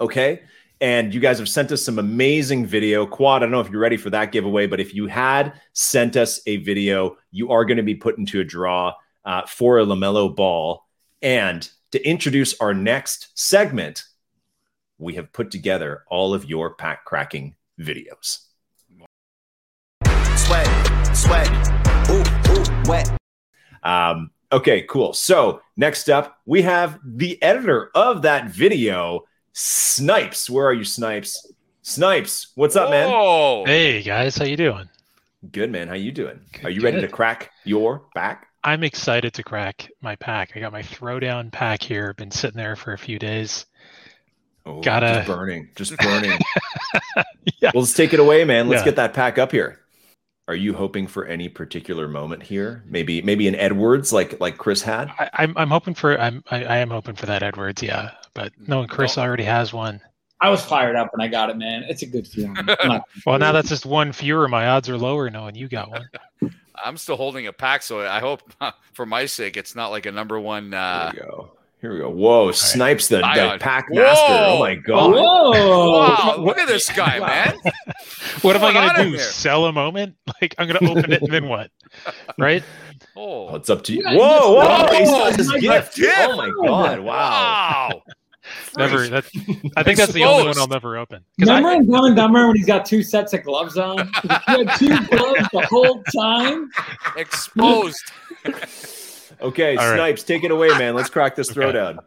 Okay. And you guys have sent us some amazing video. Quad, I don't know if you're ready for that giveaway, but if you had sent us a video, you are going to be put into a draw uh, for a LaMelo Ball. And to introduce our next segment, we have put together all of your pack cracking videos. Sweat, sweat, ooh, ooh, wet. Um, okay, cool. So next up, we have the editor of that video, Snipes. Where are you, Snipes? Snipes, what's up, man? Hey guys, how you doing? Good, man. How you doing? Good, are you ready to crack your back? I'm excited to crack my pack. I got my throwdown pack here. Been sitting there for a few days. Oh, Gotta- just burning, just burning. Yeah. Well, let's take it away, man. Let's Yeah. get that pack up here. Are you hoping for any particular moment here? Maybe, maybe an Edwards like like Chris had. I, I'm I'm hoping for I'm I, I am hoping for that Edwards, yeah. But no, Chris No. already has one. I was fired up when I got it, man. It's a good feeling. Well, now that's just one fewer. My odds are lower knowing you got one. I'm still holding a pack, so I hope, for my sake, it's not like a number one. Uh, Here we go. Here we go. Whoa, snipes the, the pack Whoa. master. Oh my god. Whoa! wow, look at this guy, Wow. man. What am I going on gonna do? Sell a moment? Like I'm gonna open it and then what? Right? Oh, Oh, it's up to you. Yeah, Whoa, whoa! just- He's Whoa, his gift. gift. Oh my god! Wow. Wow. Never. Freeze. That, I think that's the only one I'll never open. 'Cause I- Remember in Dumb and Dumber when he's got two sets of gloves on? He had two gloves the whole time. Exposed. Okay, All right. snipes, take it away, man. Let's crack this Okay. throwdown.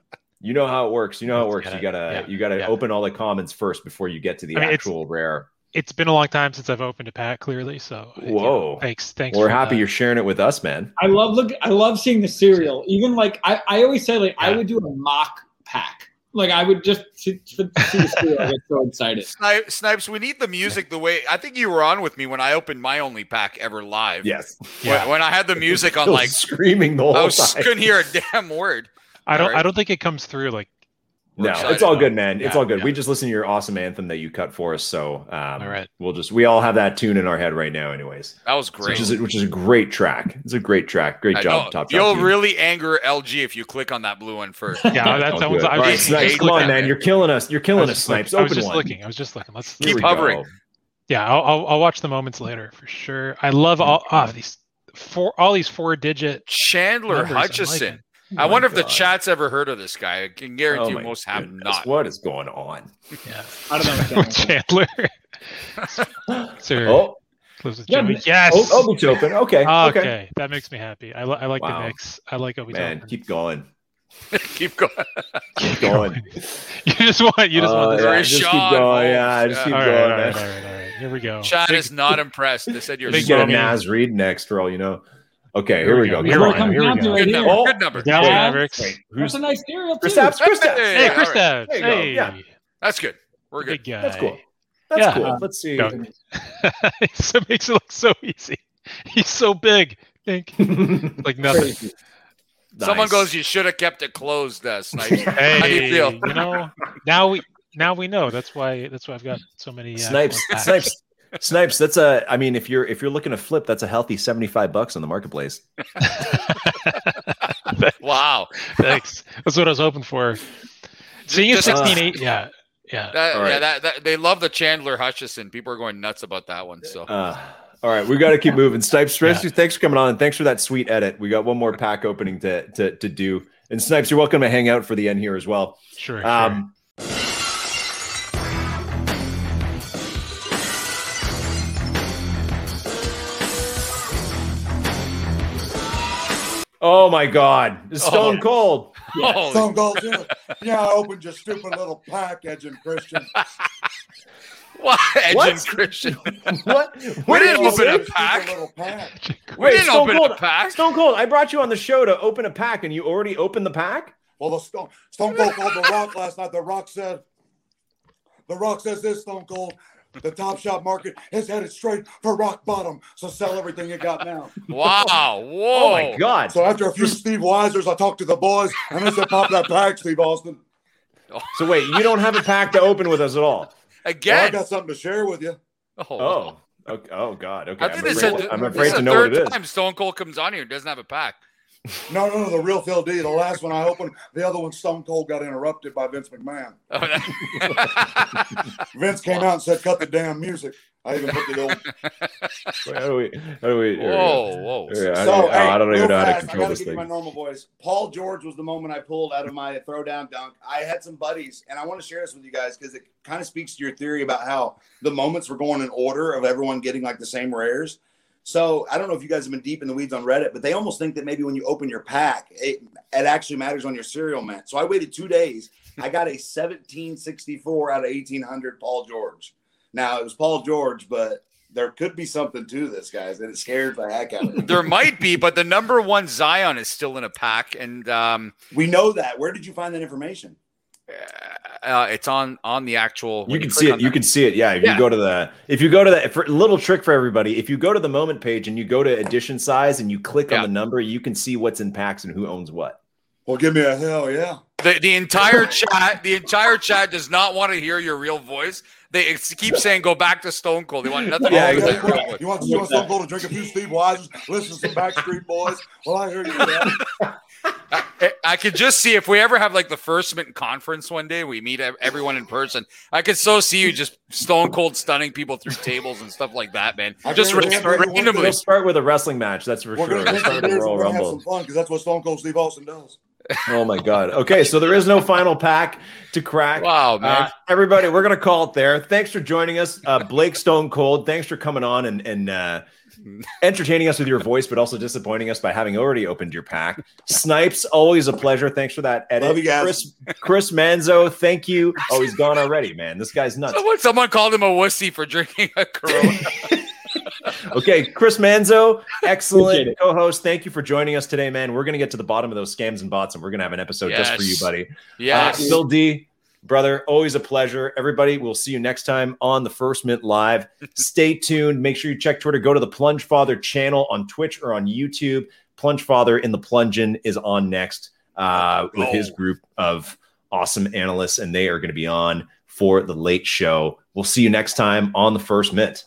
You know how it works. You know how it Let's works. get You gotta Yeah. you gotta Yeah. open all the commons first before you get to the I mean, it's- actual rare. it's been a long time since I've opened a pack, clearly. So you know, Whoa. thanks, thanks. We're for happy that. you're sharing it with us, man. I love look. I love seeing the serial. Even like I, I always say like I would do a mock pack. Like I would just see, see the serial. I get so excited. Snipes, we need the music the way I think you were on with me when I opened my only pack ever live. Yes. When, Yeah. when I had the music on, like screaming the whole I whole was, time. couldn't hear a damn word. I don't. Alright. I don't think it comes through like. We're No, it's all about. good, man. It's all good. yeah. We just listened to your awesome anthem that you cut for us, so um, All right. we'll just we all have that tune in our head right now, anyways. That was great. Which is a, which is a great track. It's a great track. Great I job, know. top job. You'll team. really anger LG if you click on that blue one first. Yeah, that's Oh, that one's. good. I All right, just, Snipes, hate come on, man. You're killing us. You're killing us, just Snipes. look- I was just one. looking. I was just looking. Let's. Keep hovering. go. Yeah, I'll, I'll I'll watch the moments later for sure. I love all ah, these four all these four digit Chandler numbers. I'm Hutchison. Liking. I wonder if the chat's ever heard of this guy. I can guarantee Oh you most have goodness, not. What is going on? Yeah, I don't know. Chandler. Sir, Oh, lives with Yeah, Jimmy. Yes. oh, Obi's open. Okay, okay. okay. that makes me happy. I, li- I like Wow. the mix. I like Obi's Man, open. keep going. Keep going. Keep going. You just want you just Uh, want this. yeah, Where's just keep going. Yeah, just Yeah. keep all right, going. all right, man. all right, all right. Here we go. Chad is not impressed. They said you're We Big get a Mommy. Naz Reid next, for all you know. Okay, Here here we we go. go. Here we go. here we go. good it number. Good number. Dallas Yeah. Mavericks. Wait, That's who's a nice serial too. Kristaps? Kristaps. Hey, Hey, Chris right. Dad. There you go. Hey, Yeah. That's good. We're good. big guy. That's cool. That's Yeah. cool. Let's see. Go. so it makes it look so easy. He's so big. Think like nothing. Someone goes, "You should have kept it closed." Uh, Snipes. Hey, How do you feel? you know, now we now we know. That's why that's why I've got so many uh, Snipes. Snipes. Snipes. That's a. I mean, if you're if you're looking to flip, that's a healthy seventy five bucks on the marketplace. Wow. Thanks. That's what I was hoping for. Seeing Just- a 16 8, yeah. Yeah. That, All right. Yeah, that, that they love the Chandler Hutchison. People are going nuts about that one. So Uh, all right, we got to keep moving. Snipes, thanks, thanks for coming on, and thanks for that sweet edit. We got one more pack opening to to to do. And Snipes, you're welcome to hang out for the end here as well. Sure. sure. Oh my God, it's Stone Oh. Cold. Holy- Stone Cold Jr. Yeah, I opened your stupid little pack, Edge and Christian. what? Edge What? and Christian. What? We What did didn't you open a Stupid pack. little pack. We Wait, didn't Stone open Cold- a pack. Stone Cold, I brought you on the show to open a pack, and you already opened the pack. Well, the Stone, Stone Cold called The Rock last night. The Rock said, The Rock says this, Stone Cold. The Top Shot market has headed straight for rock bottom. So sell everything you got now. Wow. Whoa. Oh my God! So after a few Steve Weisers, I talked to the boys and they said, Pop that pack, Steve Austin. So wait, you don't have a pack to open with us at all? Well, I Again. got something to share with you. Oh. Oh, okay. oh God. Okay, I I'm think they afraid, said I'm this afraid is to the know what third it is. time Stone Cold comes on here and doesn't have a pack. No, no, no, the real Phil D. The last one I opened, the other one, Stone Cold, got interrupted by Vince McMahon. Oh, that- Vince came out and said, "Cut the damn music." I even put the old. Wait, how do we? How do we? whoa, whoa. Yeah, I So, don't, hey, oh, I don't even real know how to control I this gotta give you my thing. normal voice. Paul George was the moment I pulled out of my throwdown dunk. I had some buddies, and I want to share this with you guys because it kind of speaks to your theory about how the moments were going in order of everyone getting like the same rares. So I don't know if you guys have been deep in the weeds on Reddit, but they almost think that maybe when you open your pack, it, it actually matters on your serial mint. So I waited two days. I got a 1764 out of 1800 Paul George. Now it was Paul George, but there could be something to this, guys, and it scared the heck out of me. There might be, but the number one Zion is still in a pack, and um, We know that. Where did you find that information? Uh, it's on on the actual. You can click see it. You that- can see it. Yeah. If Yeah. you go to the, if you go to the, for little trick for everybody, if you go to the moment page and you go to edition size and you click Yeah. on the number, you can see what's in packs and who owns what. Well, give me a hell yeah. The, the entire chat, the entire chat does not want to hear your real voice. They keep saying, "Go back to Stone Cold." They want nothing Yeah, to do exactly. your real. You want, you want Stone Cold to drink a few Steve Weisers, listen to some Backstreet Boys? Well, I hear you. Dad. I, I could just see if we ever have like the first mint conference one day, we meet everyone in person. I could so see you just Stone Cold stunning people through tables and stuff like that, man. I Just agree ra- with you. randomly. We'll start with a wrestling match. That's for We're sure. going We'll to drink some start with the beers and Royal we're going to have Rumble. some fun because that's what Stone Cold Steve Austin does. Oh my god. Okay, so there is no final pack to crack. Wow, man. Uh, everybody, we're gonna call it there. Thanks for joining us, uh, Blake Stone Cold. Thanks for coming on and and uh, entertaining us with your voice, but also disappointing us by having already opened your pack. Snipes, always a pleasure. Thanks for that edit. Love you guys. Chris, Chris Manzo, thank you. Oh, he's gone already, man. This guy's nuts. Someone, someone called him a wussy for drinking a Corona. Okay, Chris Manzo, excellent co-host. Thank you for joining us today, man. We're gonna get to the bottom of those scams and bots, and we're gonna have an episode just for you, buddy. Yeah. Uh, Phil D, brother, always a pleasure. Everybody, we'll see you next time on the First Mint Live. Stay tuned. Make sure you check Twitter. Go to the Plunge Father channel on Twitch or on YouTube. Plunge Father in the Plungin is on next uh, with his Oh. group of awesome analysts, and they are going to be on for the late show. We'll see you next time on the First Mint.